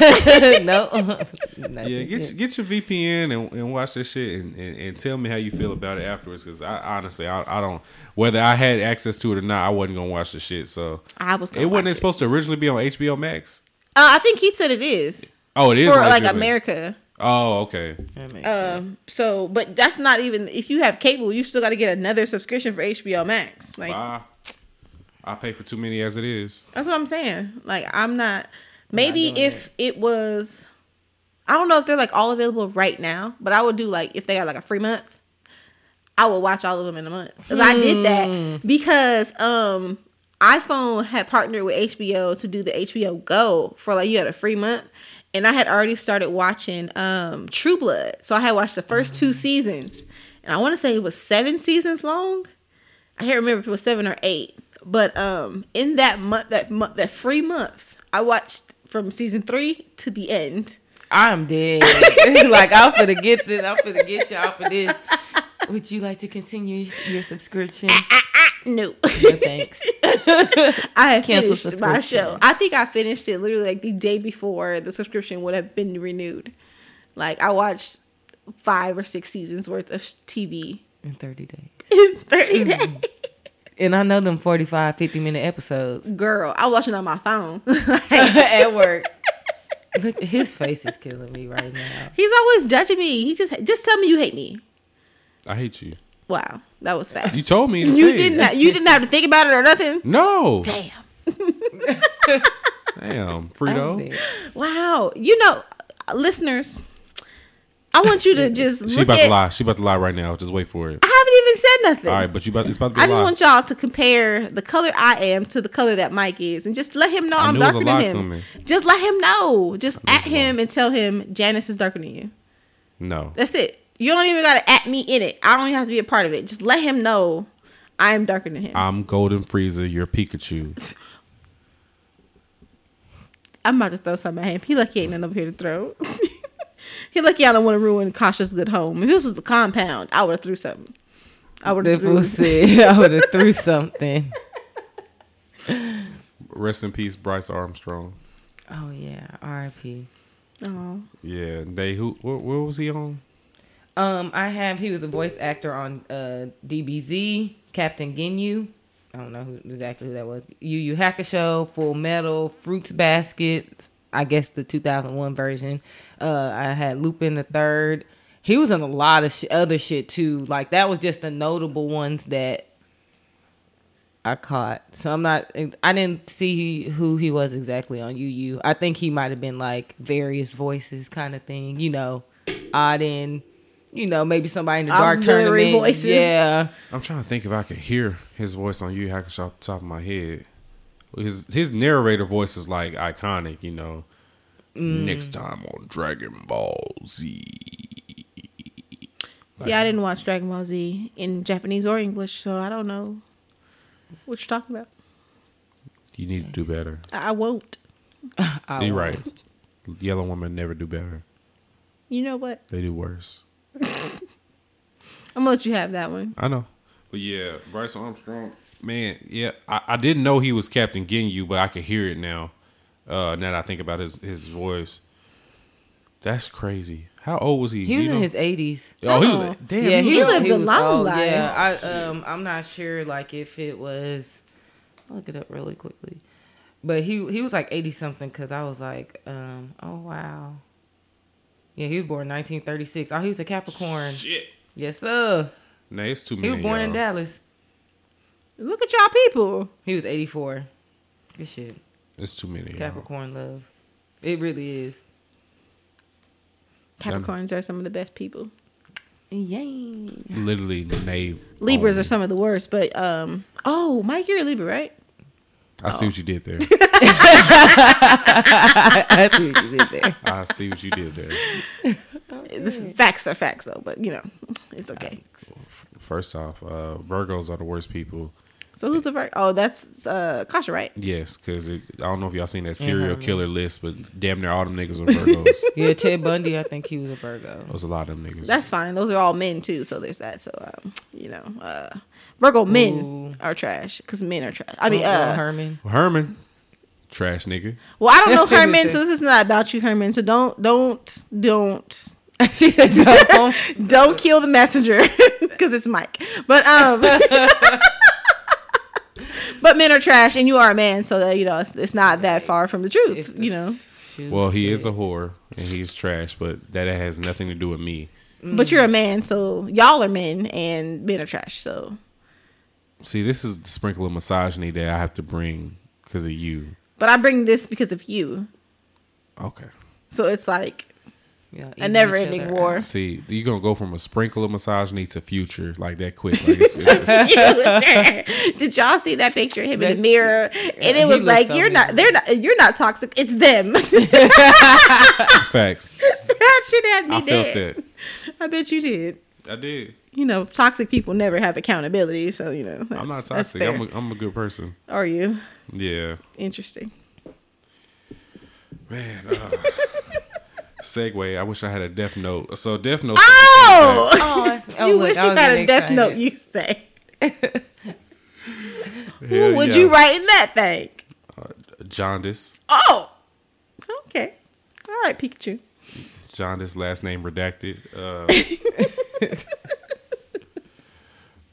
no. Yeah, get shit. get your VPN and, and watch this shit and, and, and tell me how you feel about it afterwards. Because I honestly, I, I don't whether I had access to it or not, I wasn't gonna watch the shit. So I was. It wasn't watch supposed to originally be on HBO Max. Uh, I think he said it is Oh, it is for like HBO America. Oh, okay. That sense. Um, so, but that's not even if you have cable, you still got to get another subscription for HBO Max. Like Bye. I pay for too many as it is. that's what I'm saying. Like I'm not. Maybe if it was, I don't know if they're like all available right now, but I would do like if they got like a free month, I would watch all of them in a month because I did Hmm. that because um iPhone had partnered with HBO to do the HBO Go for like you had a free month. And I had already started watching um True Blood. So I had watched the first Mm. two seasons. And I want to say it was seven seasons long. I can't remember if it was seven or eight. But um in that month that month that free month, I watched from season three to the end. I'm dead. like I'm finna get to, I'm finna get you off for this. Would you like to continue your subscription? Ah, ah, ah, no. No thanks. I Cancel finished my show. I think I finished it literally like the day before the subscription would have been renewed. Like I watched five or six seasons worth of TV In 30 days. in 30 Mm. days. And I know them 45, 50 minute episodes Girl, I was watching on my phone. at work. Look, his face is killing me right now. He's always judging me. He just just tell me you hate me. I hate you. Wow, that was fast. You told me. To You didn't. it. Have, you didn't have to think about it or nothing. No. Damn. Damn. Frito. Wow. You know, uh, listeners, I want you to just She about at. to lie. She about to lie right now. Just wait for it. I haven't said nothing. All right, but you about it's about to be I just lie. want y'all to compare the color I am to the color that Mike is, and just let him know I I'm knew it was a darker than him. coming. Just let him know. Just at was a lie. him and tell him Janice is darker than you. no. That's it. You don't even gotta at me in it. I don't even have to be a part of it. Just let him know I am darker than him. I'm Golden Frieza. You're Pikachu. I'm about to throw something at him. He lucky ain't nothing over here to throw. he lucky I don't want to ruin Kasha's good home. If this was the compound, I would have threw something. I would have threw. said I would have threw something. Rest in peace, Brice Armstrong. Oh yeah, R.I.P. Oh. Yeah, they who where, where was he on? Um, I have he was a voice actor on uh DBZ, Captain Ginyu. I don't know who exactly who that was. Yu Yu Hakusho, Full Metal, Fruits Basket. I guess the 2001 version. Uh, I had Lupin the Third. He was in a lot of sh- other shit too. Like that was just the notable ones that I caught. So I'm not. I didn't see who he was exactly on Yu Yu. I think he might have been like various voices kind of thing. You know, odd in. You know, maybe somebody in the dark Auxiliary tournament. voices. Yeah. I'm trying to think if I could hear his voice on Yu Yu Hakusho off the top of my head. His his narrator voice is like iconic, you know. Mm. Next time on Dragon Ball Z. See, I didn't watch Dragon Ball Z in Japanese or English, so I don't know what you're talking about. You need to do better. I I won't. I You're won't. right. Yellow women never do better. You know what? They do worse. I'm gonna let you have that one. I know. But yeah, Brice Armstrong, man, yeah, I, I didn't know he was Captain Ginyu, but I can hear it now. Uh, now that I think about his his voice, that's crazy. How old was he? He was in know? his eighties. Oh, he Oh. was. Damn, yeah, he, he was lived a long old. life. Yeah, I um, I'm not sure like if it was. I'll look it up really quickly, but he he was like eighty something because I was like, um, oh wow, yeah, he was born 1936. Oh, he was a Capricorn. shit. Yes, sir. Nah, it's too many. He was born in y'all. Dallas. Look at y'all people. He was 84. Good shit. It's too many. y'all. Capricorn love. It really is. Capricorns are some of the best people. Yay. Literally, the name. Libras are some of the worst, but um. Oh, Mike, you're a Libra, right? I see what you did there. That's what you did there. I see what you did there. This facts are facts though, but you know, it's okay. First off, uh, Virgos are the worst people. So who's the first? Oh, that's uh Kasha, right? Yes, because I don't know if y'all seen that serial Herman. killer list, but damn near all them niggas are Virgos. Yeah, Ted Bundy, I think he was a Virgo. There's a lot of them niggas. That's fine. Those are all men too, so there's that. So um, you know, uh Virgo men Ooh. are trash because men are trash. I mean, uh, Herman. Herman, trash nigga. well, I don't know Herman, so this is not about you, Herman. So don't, don't, don't, "Don't." don't kill the messenger because it's Mike. But um, but men are trash, and you are a man, so that you know it's, it's not that far from the truth. The You know, Well, he is a whore and he's trash, but that has nothing to do with me. but you're a man, so y'all are men, and men are trash. So, See, this is the sprinkle of misogyny that I have to bring because of you. but I bring this because of you. Okay. So it's like Yeah, a never ending other war. out. See, you're gonna go from a sprinkle of misogyny to future like that quick. Like it's, it's- Did y'all see that picture of him in the mirror? And it was looks like so you're not. They're not. You're not toxic. It's them. it's facts. that shit had me I felt dead. that. I bet you did. I did. You know, toxic people never have accountability. So you know, I'm not that's- that's toxic. I'm a, I'm a good person. Are you Yeah. interesting? Man. Uh, segue. I wish I had a death note. So death note. Oh, Oh, that's, oh you look, wish you had a death excited. note. You say. Hell Who would yeah. you write in that thing? Jaundice. Oh, okay. All right, Pikachu. Jaundice, last name redacted. Uh,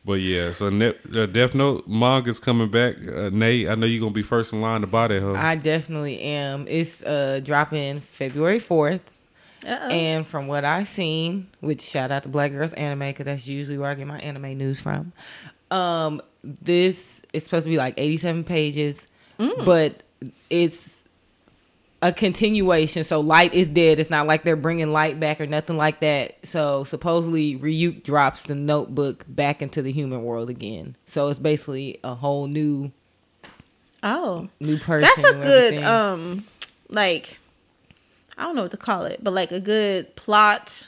but yeah, so ne- uh, Death Note manga's coming back. Uh, Nate, I know you're gonna be first in line to buy that. Huh? I definitely am. It's uh dropping February 4th. Uh-oh. And from what I've seen, which shout out to Black Girls Anime because that's usually where I get my anime news from. Um, this is supposed to be like 87 pages, but it's a continuation. So light is dead. It's not like they're bringing light back or nothing like that. So supposedly Ryuk drops the notebook back into the human world again. So it's basically a whole new Oh, new person. that's a good um, like I don't know what to call it, but like a good plot,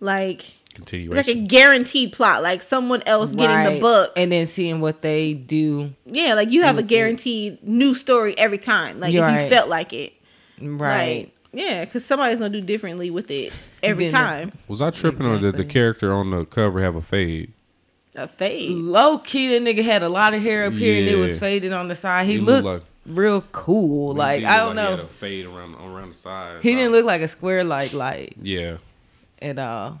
like Continuation. like a guaranteed plot, like someone else getting the book. and then seeing what they do. yeah, like you have a with it. guaranteed new story every time. Like You're if you right. felt like it, Right. Like, yeah, because somebody's gonna do differently with it every Then- time. Was I tripping or did the character on the cover have a fade? A fade. Low key, the nigga had a lot of hair up here and it was Yeah. faded on the side. He, He looked, looked real cool. Like I don't like He know. had a fade around around the side. He didn't look like a square like light Yeah. at all.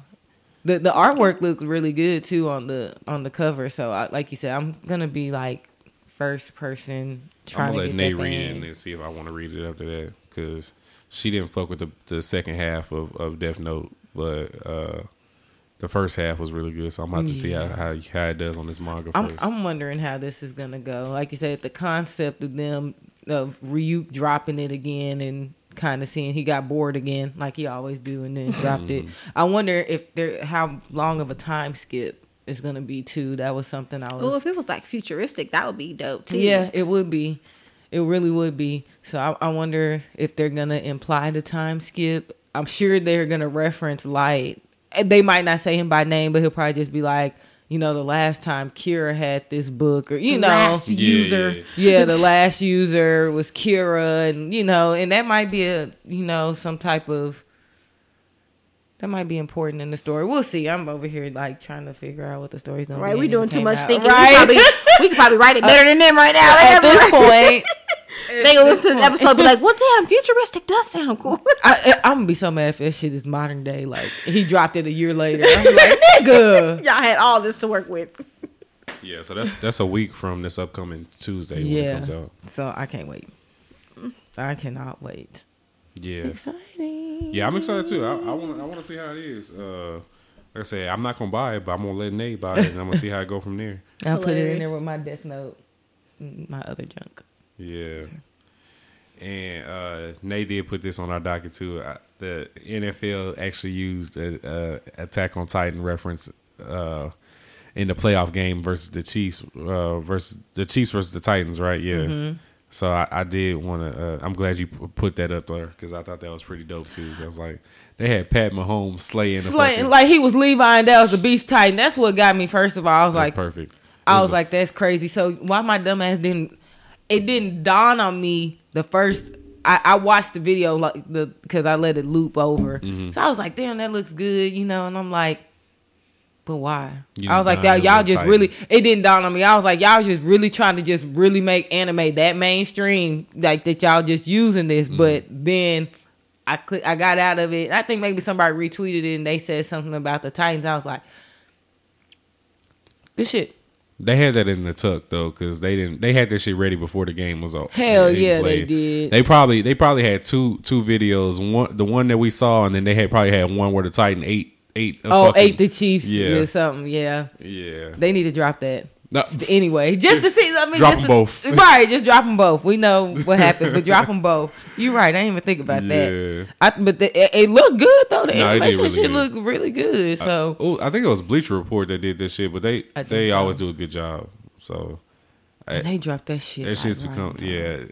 The the artwork looked really good too on the on the cover. So I, like you said, I'm gonna be like first person I'm trying gonna to let get Nate read it and see if I want to read it after that because she didn't fuck with the, the second half of, of Death Note, but uh, the first half was really good. So I'm about to see how, how how it does on this manga I'm first. I'm wondering how this is gonna go. Like you said, the concept of them of Ryuk dropping it again and kind of seeing he got bored again, like he always do, and then dropped it. I wonder if there how long of a time skip is gonna be too. That was something I was. Oh, if it was like futuristic, that would be dope too. yeah, it would be. It really would be. So I, I wonder if they're gonna imply the time skip. I'm sure they're gonna reference Light. And They might not say him by name, but he'll probably just be like, you know, the last time Kira had this book, or you The know, last Yeah, user. yeah, yeah, the last user was Kira, and you know, and that might be a you know some type of that might be important in the story. We'll see. I'm over here like trying to figure out what the story's gonna be. Right, we're doing too much out- thinking. Right? We, probably, we could probably write it uh, better than them right now. At gonna be this like- point, they gonna listen to this episode and be like, "Well, damn, futuristic does sound cool." I, I'm gonna be so mad if that shit is modern day. Like he dropped it a year later. I'm like, nigga. Y'all had all this to work with. Yeah, so that's that's a week from this upcoming Tuesday when it Yeah. comes out. So I can't wait. I cannot wait. Yeah, Exciting. yeah, I'm excited too. I want I want to see how it is. Uh, like I said, I'm not gonna buy it, but I'm gonna let Nate buy it, and I'm gonna see how it go from there. I'll put it in there with my Death Note, my other junk. Yeah. And uh, Nate did put this on our docket too. Uh, the NFL actually used a, a Attack on Titan reference uh, in the playoff game versus the Chiefs uh, versus the Chiefs versus the Titans, right? Yeah. So I, I did want to. Uh, I'm glad you pu- put that up there because I thought that was pretty dope too. I was like, they had Pat Mahomes slaying the Slaying, fucking. like he was Levi and that was the Beast Titan. That's what got me. First of all, I was that's like, perfect. I was a- like, that's crazy. So why my dumb ass didn't? It didn't dawn on me the first. I, I watched the video like the because I let it loop over. Mm-hmm. So I was like, damn, that looks good, you know. And I'm like, but why? You I was like, didn't y'all, it y'all was just really. It didn't dawn on me. I was like, y'all just really trying to just really make anime that mainstream, like that y'all just using this. Mm-hmm. But then. I click, I got out of it. I think maybe somebody retweeted it and they said something about the Titans. I was like, this shit They had that in the tuck though, because they didn't. They had that shit ready before the game was over. Hell They yeah, they did. They probably they probably had two two videos. One the one that we saw, and then they had probably had one where the Titan ate ate. Oh, fucking- ate the Chiefs Yeah. or something. Yeah, Yeah. they need to drop that. No, Anyway, just to see. I mean, Drop just 'em to- both. Right, just drop them both. We know what happened, but drop them both. You right. I didn't even think about Yeah. that. I, but the, it, it looked good though. The No, animation really shit good. looked really good. So oh, I think it was Bleacher Report that did this shit, but they they so. always do a good job. So and they dropped that shit. that shit's become yeah.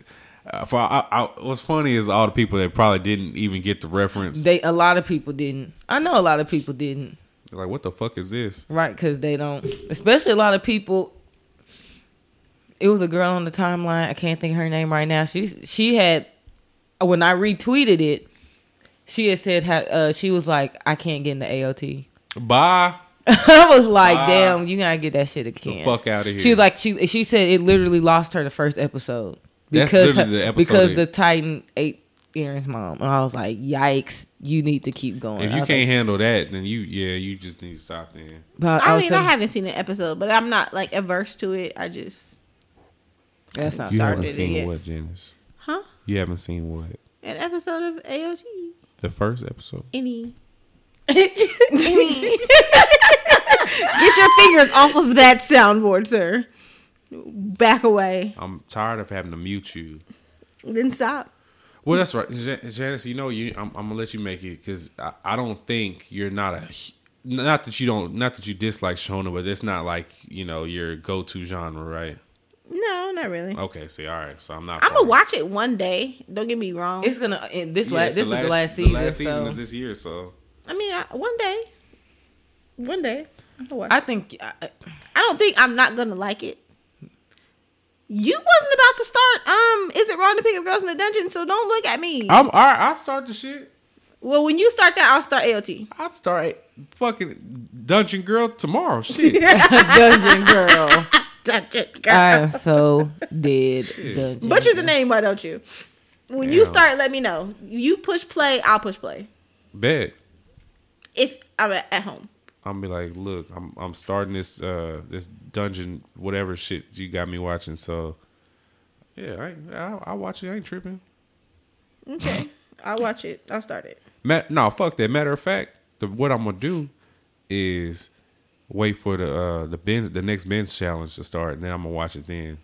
Uh, for I, I, what's funny is all the people that probably didn't even get the reference. They a lot of people didn't. I know a lot of people didn't. They're like, what the fuck is this? Right, because they don't. Especially a lot of people. It was a girl on the timeline. I can't think of her name right now. She she had when I retweeted it, she had said how, uh, she was like, I can't get into AOT. Bye. I was like, Bye. damn, you gotta get that shit again. fuck outta here. She was like, she she said it literally lost her the first episode because literally her- the because that- the Titan ate Eren's mom, and I was like, yikes, you need to keep going. If you can't like, handle that, then you yeah, you just need to stop then. but I was mean, I haven't seen an episode, but I'm not like averse to it. I just, that's not You started haven't it seen yet. what, Janice? huh? You haven't seen what? An episode of AOT. The first episode. Any. Any. Get your fingers off of that soundboard, sir. Back away. I'm tired of having to mute you. Then stop. Well, that's right, Ja- Janice. You know, you I'm, I'm gonna let you make it because I, I don't think you're not a. Not that you don't, not that you dislike shonen, but it's not like you know your go-to genre, right? No, not really. Okay, see, all right, so I'm not. I'm gonna watch it one day. Don't get me wrong. It's gonna in this Yeah, la- it's this is the last season. The last season so is this year, so I mean, I, one day. One day. I'll watch I it. think I, I don't think I'm not gonna like it. You wasn't about to start. Um, is it wrong to pick up girls in the dungeon? So don't look at me. I'm all right. I'll start the shit. well, when you start that, I'll start AOT. I'll start fucking Dungeon Girl tomorrow. Shit. Dungeon Girl. Dungeon Girl. I am so dead. Dungeon. Butcher the name, why don't you? When you start, let me know. You push play, I'll push play. Bet. If I'm at, at home. I'm be like, look, I'm I'm starting this uh this dungeon whatever shit you got me watching. So yeah, I ain't- I'll, I'll watch it. I ain't tripping. Okay. I'll watch it. I'll start it. Matt, no, fuck that. Matter of fact, the, what I'm gonna do is wait for the uh the binge, the next binge challenge to start, and then I'm gonna watch it then.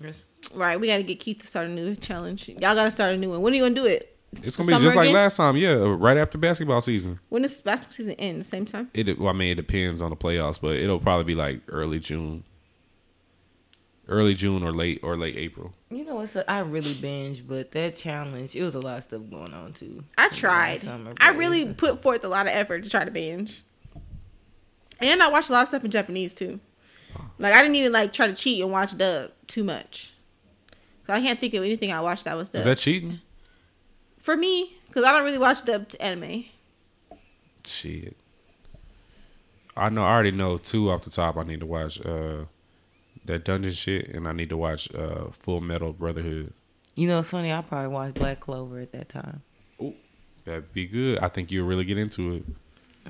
Yes. Right, we got to get Keith to start a new challenge. Y'all got to start a new one. When are you going to do it? It's gonna be just like again? last time, yeah, right after basketball season. When does basketball season end? The same time? It, well, I mean, it depends on the playoffs, but it'll probably be like early June, early June or late or late April. You know what's? I really binged, but that challenge, it was a lot of stuff going on too. I tried. summer I really put forth a lot of effort to try to binge. And I watched a lot of stuff in Japanese too. Like I didn't even like try to cheat and watch dub too much. So I can't think of anything I watched that was dub. Is that cheating? For me, because I don't really watch dubbed anime. Shit. I know. I already know two off the top. I need to watch uh that dungeon shit, and I need to watch uh Full Metal Brotherhood. You know, it's funny. I probably watched Black Clover at that time. Ooh, That'd be good. I think you'll really get into it.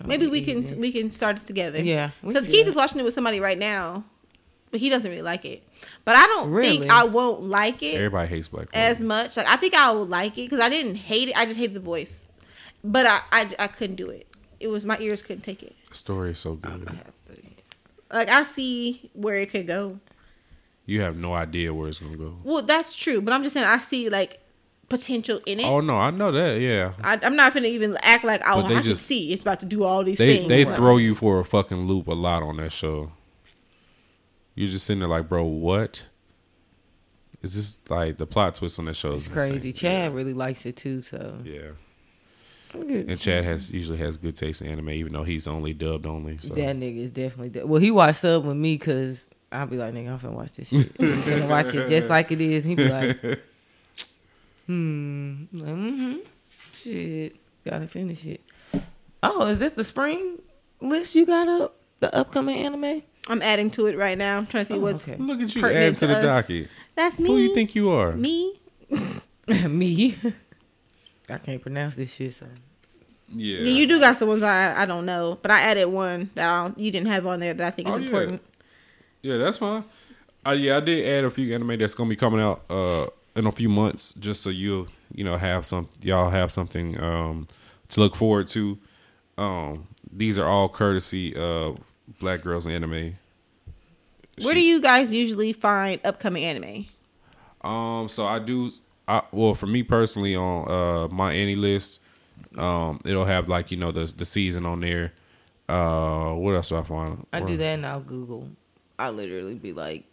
Maybe we can we can start it together. Yeah, because Keith is watching it with somebody right now, but he doesn't really like it. But I don't Really? think I won't like it Everybody hates Black Clover. as much. Like I think I will like it because I didn't hate it. I just hated the voice, but I, I I couldn't do it. It was my ears couldn't take it. the story is so good. Like I see where it could go. You have no idea where it's gonna go. Well, that's true, but I'm just saying I see like potential in it. Oh no, I know that. Yeah, I, I'm not gonna even act like oh, But they I can just- see it's about to do all these they things. they throw you for a fucking loop a lot on that show. You're just sitting there like, bro, what? Is this like the plot twist on that show? It's is crazy. Chad really likes it too. So Yeah. Good. And Chad has usually has good taste in anime, even though he's only dubbed only. So that nigga is definitely. De- well, he watched sub with me because I'll be like, nigga, I'm finna watch this shit. I'm finna watch it just like it is. He be like, hmm, like, mm-hmm, shit, gotta finish it. Oh, is this the spring list you got up? The upcoming anime? I'm adding to it right now. I'm trying to see Oh, what's okay. look at you Pertinent adding to to the docket. that's me. Who you think you are? me? me. I can't pronounce this shit. So Yeah. Yeah, you do got some ones I I don't know, but I added one that I don't, you didn't have on there that I think is Oh, yeah. important. Yeah, that's fine. Uh, yeah, I did add a few anime that's gonna be coming out uh in a few months, just so you you know have some y'all have something um to look forward to. Um, these are all courtesy of Black Girls in Anime. Where do you guys usually find upcoming anime? Um, so I do. I, well, for me personally, on uh my AniList, um, it'll have like you know the the season on there. Uh, what else do I find? I do that and I'll Google. I literally be like,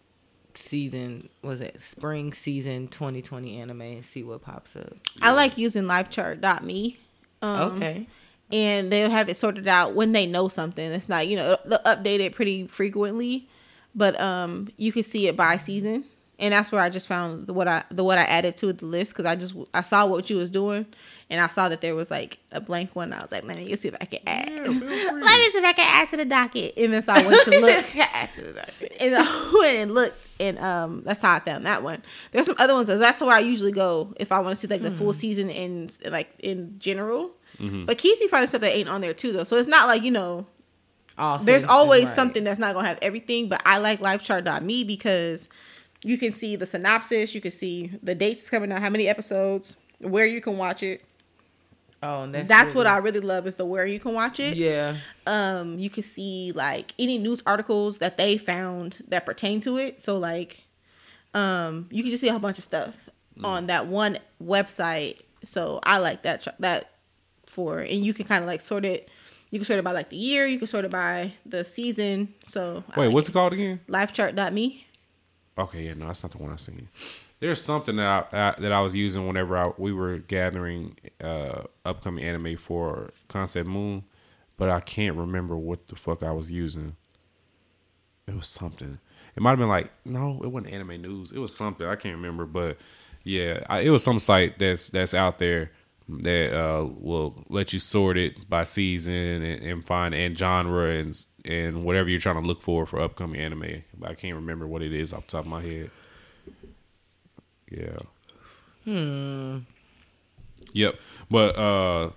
season was it spring season 2020 anime and see what pops up. I like using livechart.me. Um, okay. And they'll have it sorted out when they know something. It's not, you know, they'll update it pretty frequently, but um, you can see it by season, and that's where I just found the, what I the what I added to the list because I just I saw what you was doing, and I saw that there was like a blank one. I was like, let me see if I can add. let me see if I can add to the docket, and then so I went to look. and I went and looked, and um, that's how I found that one. There's some other ones. That's where I usually go if I want to see like the full season in like in general. But Keith be finding stuff that ain't on there too, though. So it's not like you know, All there's always right. something that's not gonna have everything. But I like LiveChart.me because you can see the synopsis, you can see the dates coming out, how many episodes, where you can watch it. Oh, and that's That's what I really love is the where you can watch it. Yeah. Um, you can see like any news articles that they found that pertain to it. So like, um, you can just see a whole bunch of stuff on that one website. So I like that that for, and you can kind of like sort it. You can sort it by like the year. You can sort it by the season. So Wait, like what's it called again? Livechart.me. Okay, yeah, no, that's not the one I seen. There's something that I, I that I was using whenever I, we were gathering uh, upcoming anime for Concept Moon, but I can't remember what the fuck I was using. It was something. It might have been like no, it wasn't Anime News. It was something I can't remember, but yeah, I, it was some site that's that's out there that uh, will let you sort it by season and, and find and genre and and whatever you're trying to look for for upcoming anime. I can't remember what it is off the top of my head. Yeah. Hmm. Yep. But uh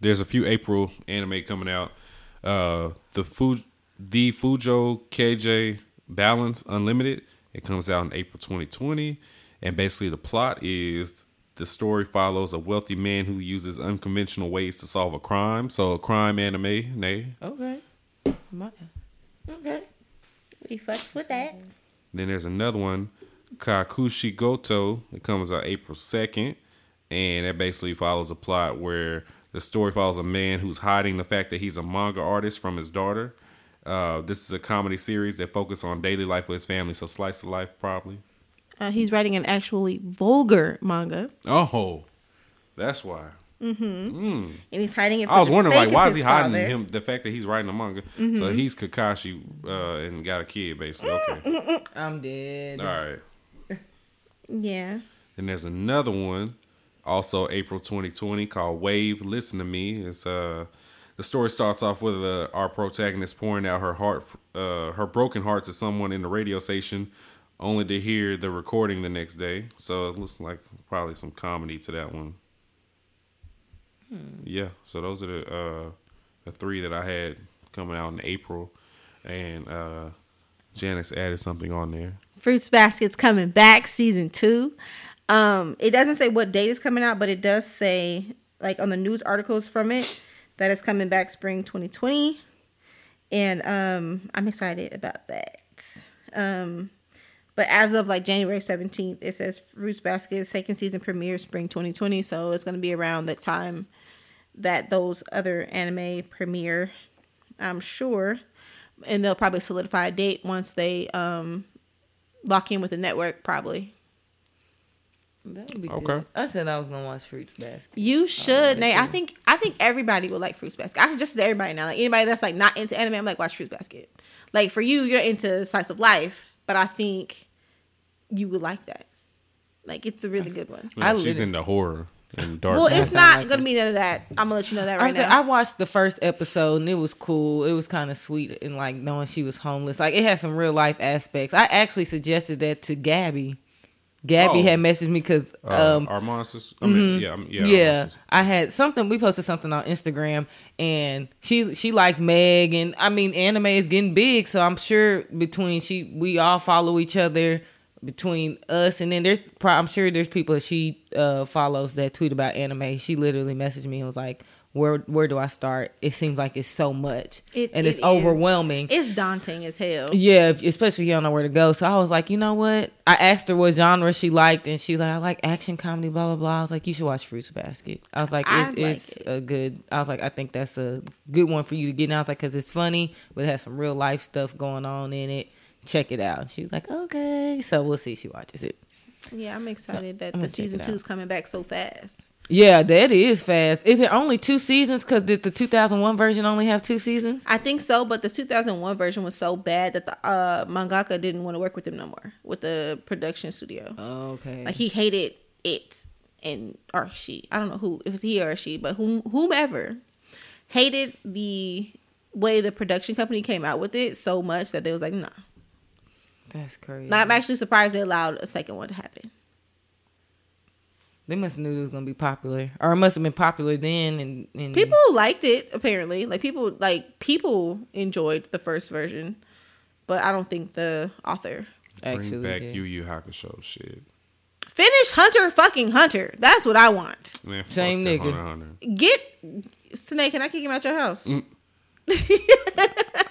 there's a few April anime coming out. Uh the Fu- the Fugou Keiji Balance Unlimited. It comes out in April 2020. And basically the plot is the story follows a wealthy man who uses unconventional ways to solve a crime. So a crime anime, nay. Okay. My- okay. We fucks with that. Then there's another one, Kakushi Goto. It comes out April 2nd. And it basically follows a plot where the story follows a man who's hiding the fact that he's a manga artist from his daughter. Uh, this is a comedy series that focuses on daily life with his family. So slice of life, probably. Uh, he's writing an actually vulgar manga. Oh, that's why. mm-hmm and he's hiding it. For I was the wondering, sake like, why is his he hiding father. him? The fact that he's writing a manga, so he's Kakashi uh, and got a kid, basically. Okay, I'm dead. all right. Yeah. And there's another one, also April 2020, called Wave. Listen to me. It's uh, the story starts off with uh, our protagonist pouring out her heart, uh, her broken heart to someone in the radio station, only to hear the recording the next day. So it looks like probably some comedy to that one. Yeah. So those are the uh, the three that I had coming out in April, and uh, Janice added something on there. Fruits Basket's coming back, season two. Um, it doesn't say what date is coming out, but it does say, like on the news articles from it, that it's coming back spring 2020. And um, I'm excited about that. Um, but as of like January 17th, it says Fruits Basket's second season premiere spring 2020. So it's going to be around the time that those other anime premiere, I'm sure. And they'll probably solidify a date once they um, lock in with the network probably That would be Okay. good. I said I was gonna watch Fruits Basket. you should Nate, i think i think everybody would like fruits basket i suggest to everybody now like anybody that's like not into anime i'm like watch fruits basket like for you you're into slice of life but i think you would like that like it's a really good one Yeah, I she's lit- into horror and dark. well it's not like gonna it. be none of that i'm gonna let you know that I, right said, now I watched the first episode and it was cool. It was kind of sweet and like knowing she was homeless. Like it had some real life aspects. I actually suggested that to Gabby. Gabby Oh. had messaged me because uh, um, our monsters. I mean, yeah, I'm- yeah, yeah, I had something. We posted something on Instagram, and she she likes Meg, and I mean, anime is getting big, so I'm sure between she we all follow each other between us, and then there's I'm sure there's people that she uh, follows that tweet about anime. She literally messaged me and was like, "Where where do I start? It seems like it's so much, It- and it it's is. overwhelming." it's daunting as hell Yeah, if, especially if you don't know where to go. So I was like, you know what? I asked her what genre she liked, and she's like, I like action comedy, blah blah blah. I was like, you should watch Fruits Basket. I was like, it's, like it's it. a good. I was like, I think that's a good one for you to get. And I was like, because it's funny, but it has some real life stuff going on in it. Check it out. She was like, okay. So we'll see. if She watches it. yeah i'm excited that I'm the season two is coming back so fast Yeah, that is fast. Is it only two seasons? Because did the 2001 version only have two seasons? I think so, but the 2001 version was so bad that the uh, mangaka didn't want to work with them no more with the production studio. Okay. Like he hated it, and or she, I don't know who, if it was he or she, but whom, whomever hated the way the production company came out with it so much that they was like, nah. That's crazy. Now, I'm actually surprised they allowed a second one to happen. they must have knew it was gonna be popular, or it must have been popular then. And, and People liked it apparently. Like people, like people enjoyed the first version, but I don't think the author actually Bring back did. Yu Yu Hakusho shit. Finish Hunter fucking Hunter. That's what I want. Man, fuck Same nigga. Hunter Hunter. Get Snake, can I kick him out your house? Mm.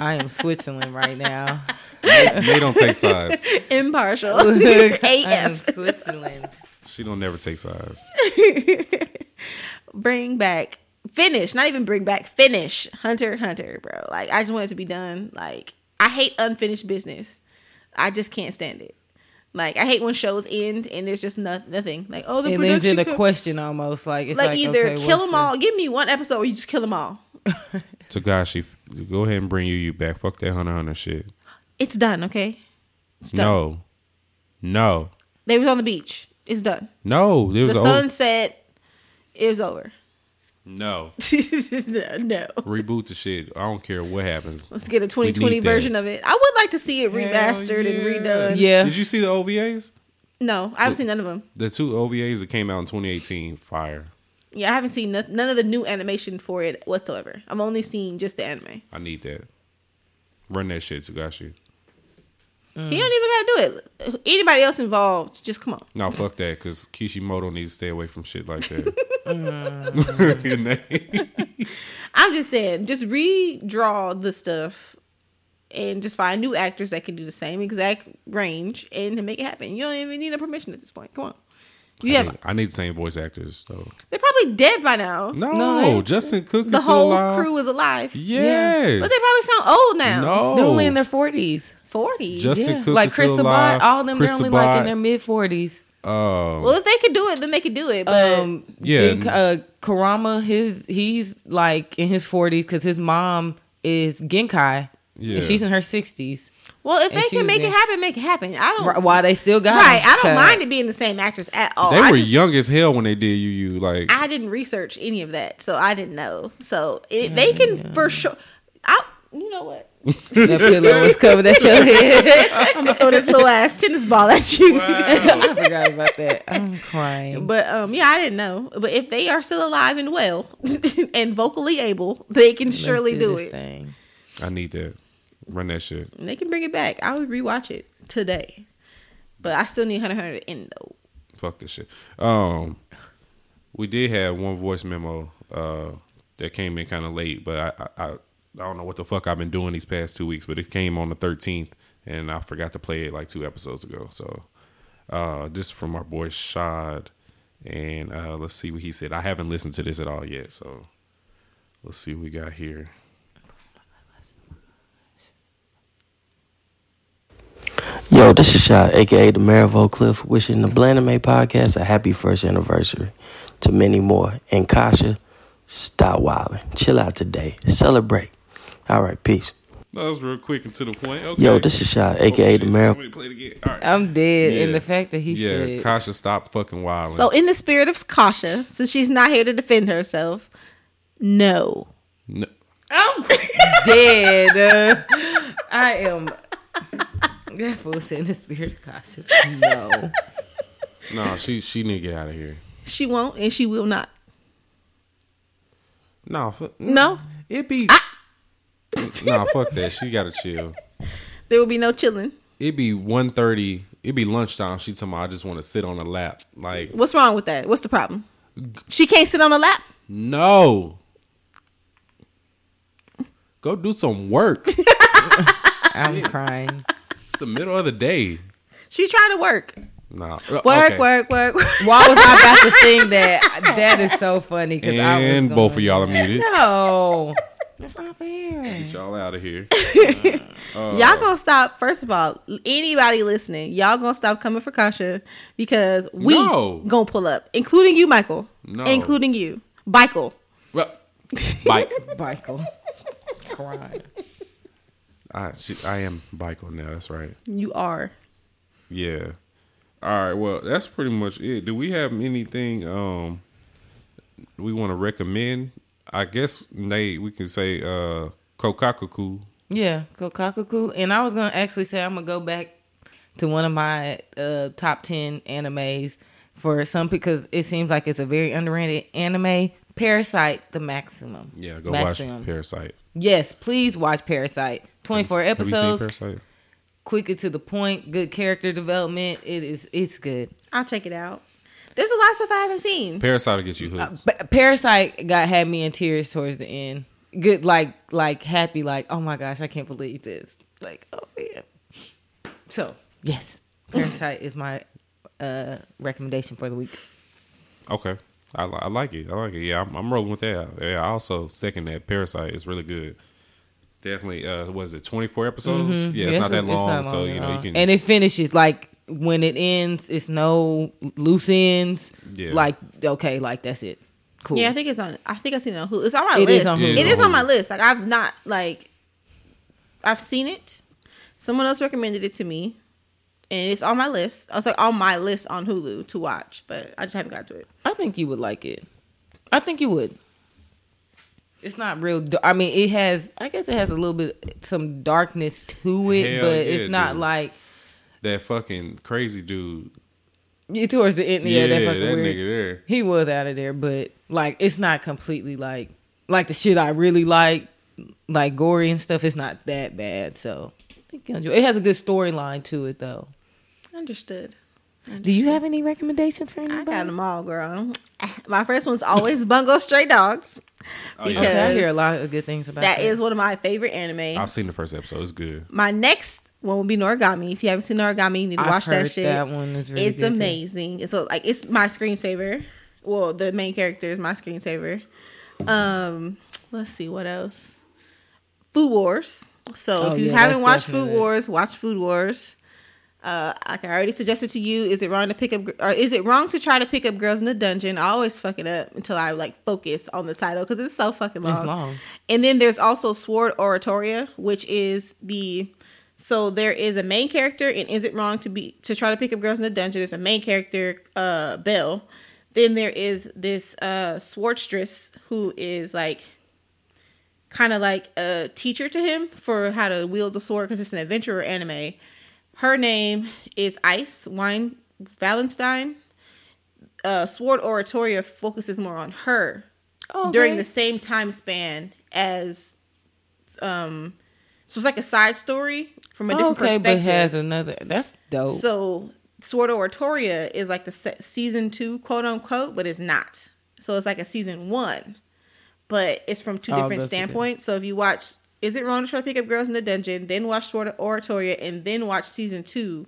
I am Switzerland right now. They don't take sides. Impartial. I am AF. Switzerland. She don't never take sides. Bring back finish, not even bring back, finish Hunter Hunter, bro. Like I just want it to be done. Like I hate unfinished business. I just can't stand it. Like I hate when shows end and there's just no, nothing. Like oh the It leads production into co- question almost like it's like, like, either okay, kill them the- all. Give me one episode where you just kill them all. Togashi, f- go ahead and bring Yu Yu back. Fuck that Hunter x Hunter shit. It's done. Okay. It's done. No. No. They was on the beach. It's done. No. There was The a sun set. It was over. No. no. Reboot the shit. I don't care what happens. Let's get a 2020 need that. version of it. I would like to see it Hell remastered and redone. Yeah. Did you see the OVAs? No, I haven't seen none of them. The two OVAs that came out in 2018. Fire. Yeah, I haven't seen no- none of the new animation for it whatsoever. I'm only seeing just the anime. I need that. Run that shit, Togashi. He don't even gotta do it. Anybody else involved, just come on. No, fuck that, because Kishimoto needs to stay away from shit like that. I'm just saying, just redraw the stuff and just find new actors that can do the same exact range and to make it happen. You don't even need a permission at this point. Come on. You I, have need, I need the same voice actors, though. they're probably dead by now. No, No, they- Justin Cook is The still whole alive. crew is alive. Yes. But they probably sound old now. No. They're only in their forties. Forties. Justin Yeah. Cook like is still Chris alive. Sabat, all of them Chris they're only like in their mid forties. Um, Well, if they could do it, then they could do it. But Um, Yeah. then, uh, Kurama, his he's like in his forties because his mom is Genkai, Yeah. and she's in her sixties. Well, if and they can make in- it happen, make it happen. I don't. Why they still got Right, I don't child. mind it being the same actress at all. they were just- young as hell when they did you. You like I didn't research any of that, so I didn't know. So it, they can for sure. I, you know what? That pillow was covered at your head. I'm gonna throw this little ass tennis ball at you. I forgot about that. I'm crying. But um, yeah, I didn't know. But if they are still alive and well and vocally able, they can Let's surely do, this it. Thing. I need that. Run that shit. They can bring it back. I would rewatch it today. But I still need Hunter Hunter to end though. Fuck this shit. Um, we did have one voice memo uh that came in kind of late, but I, I I I don't know what the fuck I've been doing these past two weeks, but it came on the thirteenth, and I forgot to play it like two episodes ago. So, uh, this is from our boy Shad, and uh, let's see what he said. I haven't listened to this at all yet, so let's see what we got here. Yo, this is Shot, aka the Mayor of Oak Cliff, wishing the Blandame podcast a happy first anniversary to many more. And Kasha, stop wilding. Chill out today. Celebrate. All right, peace. That was real quick and to the point. Okay. Yo, this is Shot, oh, aka the Mayor. Let me play it again. All right. I'm dead. Yeah. And the fact that he yeah, said, Kasha, stop fucking wilding. So in the spirit of Kasha, since she's not here to defend herself, no. No- I'm dead. I am. That fool said in the spirit of Kasha. No. no, she she need to get out of here. She won't and she will not. No, fu- mm, No. It be nah, fuck that. She gotta chill. There will be no chilling. It be 1.30. It be lunchtime. She told me I just want to sit on a lap. Like What's wrong with that? What's the problem? She can't sit on a lap. no. Go do some work. I'm crying. The middle of the day. She's trying to work. Nah. Uh, Work, okay. work, work, work. Why was I about to sing that? That is so funny. Cause I was And both of y'all are muted. No. That's not fair. Get y'all out of here. Y'all gonna stop. First of all, anybody listening, y'all gonna stop coming for Kasha because we No. gonna pull up, including you, Michael. No. including you, Michael. Well, Bike. Michael. Crying. I, she, I am bike on now. That's right. You are. Yeah. All right. Well, that's pretty much it. Do we have anything um we want to recommend? I guess Nate, we can say uh Kokakaku. Yeah, Kokakaku. And I was gonna actually say I'm gonna go back to one of my uh, top ten animes for some because it seems like it's a very underrated anime. Parasite, the maximum. Yeah, go maximum. watch Parasite. Yes, please watch Parasite. Twenty four Have you seen episodes, Parasite? quicker to the point, good character development. It is it's good. I'll check it out. There's a lot of stuff I haven't seen. Parasite will get you hooked. Pa- Parasite got had me in tears towards the end. Good, like like happy, like oh my gosh, I can't believe this. Like oh man. So yes, Parasite is my uh recommendation for the week. okay. I, I like it. I like it. Yeah, I'm, I'm rolling with that. Yeah, I also second that. Parasite is really good. Definitely. Uh, was it 24 episodes? Yeah, it's Yeah, not that it's long, not so you know you can. and it finishes like when it ends. It's no loose ends. Yeah. Like okay, like that's it. Cool. Yeah, I think it's on. I think I've seen it on Hulu. It's on my It is list. on Hulu. It is on my list. Like I've not like. I've seen it. Someone else recommended it to me, and it's on my list. I was like on my list on Hulu to watch, but I just haven't got to it. I think you would like it. I think you would. It's not real. I mean, it has. I guess it has a little bit some darkness to it, Hell but yeah, it's not dude. like that fucking crazy dude. you towards the end. Yeah, Yeah, that that, fucking weird. nigga there. He was out of there, but like it's not completely like like the shit I really like, like gory and stuff. It's not that bad. So I think you enjoy. It has a good storyline to it, though. Understood. Do you have any recommendations for anybody? I anybody? got them all, girl. My first one's always Bungo Stray Dogs. Oh, yeah. Okay, I hear a lot of good things about That that. is one of my favorite anime. I've seen the first episode. It's good. My next one will be Noragami. If you haven't seen Noragami, you need to I've watch heard that shit. that one is really it's good, too. amazing. So like it's my screensaver. Well, the main character is my screensaver. Um, let's see what else. Food Wars. So Oh, if you yeah, haven't that's watched Food Wars, watch Food Wars. Uh, like I already suggested to you, is it wrong to pick up, or is it wrong to try to pick up girls in the dungeon? I always fuck it up until I like focus on the title because it's so fucking long. It's long. And then there's also Sword Oratoria, which is the so there is a main character, and is it wrong to be to try to pick up girls in the dungeon? There's a main character, uh, Bell. Then there is this uh Swordstress who is like kind of like a teacher to him for how to wield the sword because it's an adventurer anime. Her name is Ice Wine Valenstein. Uh, Sword Oratoria focuses more on her during the same time span as um so it's like a side story from a different okay, but perspective. has another. That's dope. So Sword Oratoria is like the se- season two, quote unquote, but it's not. So it's like a season one, but it's from two Oh, different okay. standpoints. So if you watch, is it wrong to try to pick up girls in the dungeon? Then watch Sword of Oratoria, and then watch season two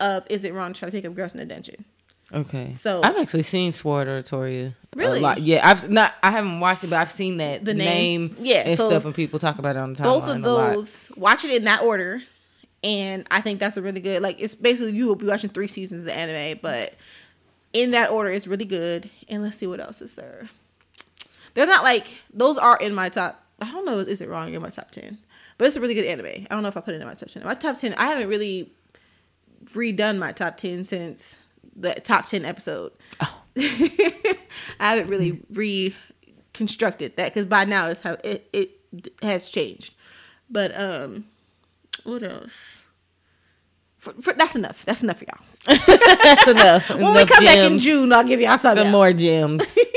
of Is it wrong to try to pick up girls in the dungeon? okay. so- I've actually seen Sword Oratoria. Really? A lot. Yeah, I've not. I haven't watched it, but I've seen that The name? name. Yeah, and so stuff, and people talk about it on the timeline Both of those, watch it in that order, and I think that's a really good. Like it's basically you will be watching three seasons of the anime, but in that order, it's really good. And let's see what else is there. They're not like those are in my top. I don't know. Is it wrong in my top ten? But it's a really good anime. I don't know if I put it in my top ten. My top ten. I haven't really redone my top ten since the top ten episode. Oh. I haven't really reconstructed that because by now it's how it, it has changed. But um, what else? For, for, that's enough. That's enough for y'all. That's enough. When we Enough come back in. June, I'll give y'all something. some else. more gems.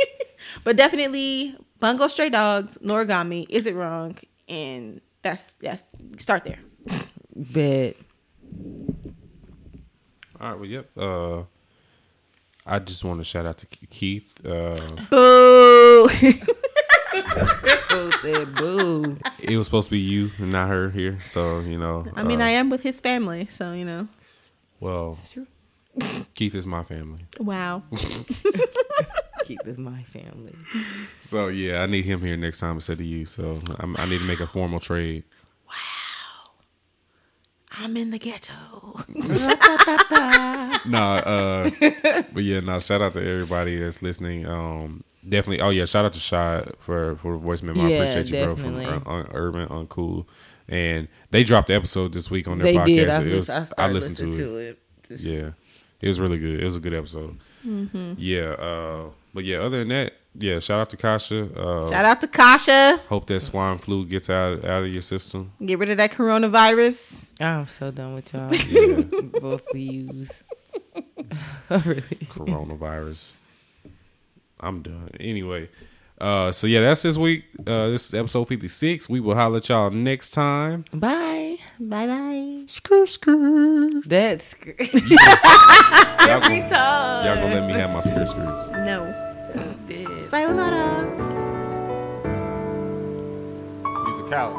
But definitely Bungo Stray Dogs, Noragami, Is It Wrong? And that's that's start there. Bet. All right. Well, yep. Uh, I just want to shout out to Keith. Uh, Boo. Boo said boo. it was supposed to be you and not her here. So you know. I mean, uh, I am with his family, so you know. Well, Keith is my family. Wow. Keep this my family. So yeah, I need him here next time instead of you. So I'm, I need to make a formal trade. Wow, I'm in the ghetto. nah, uh, but yeah, no. Shout out to everybody that's listening. Um, definitely. Oh yeah, shout out to Shy for for the voice memo. I appreciate you, bro, from definitely. Un- Urban Uncool. And they dropped the episode this week on their They podcast. did. I, it was, I, I, listened to it. to it. Just- Yeah, it was really good. It was a good episode. Mm-hmm. Yeah, uh, but yeah. Other than that, yeah. Shout out to Kasha. Uh, Shout out to Kasha. hope that swine flu gets out out of your system. Get rid of that coronavirus. I'm so done with y'all. Yeah, Both of yous. really. coronavirus. I'm done. Anyway, uh, so yeah, that's this week. Uh, this is episode 56. We will holler at y'all next time. Bye. Bye bye. Screw, screw. That's Y'all gonna, y'all gonna let me have my skr screws. No. でさよなら「Musical」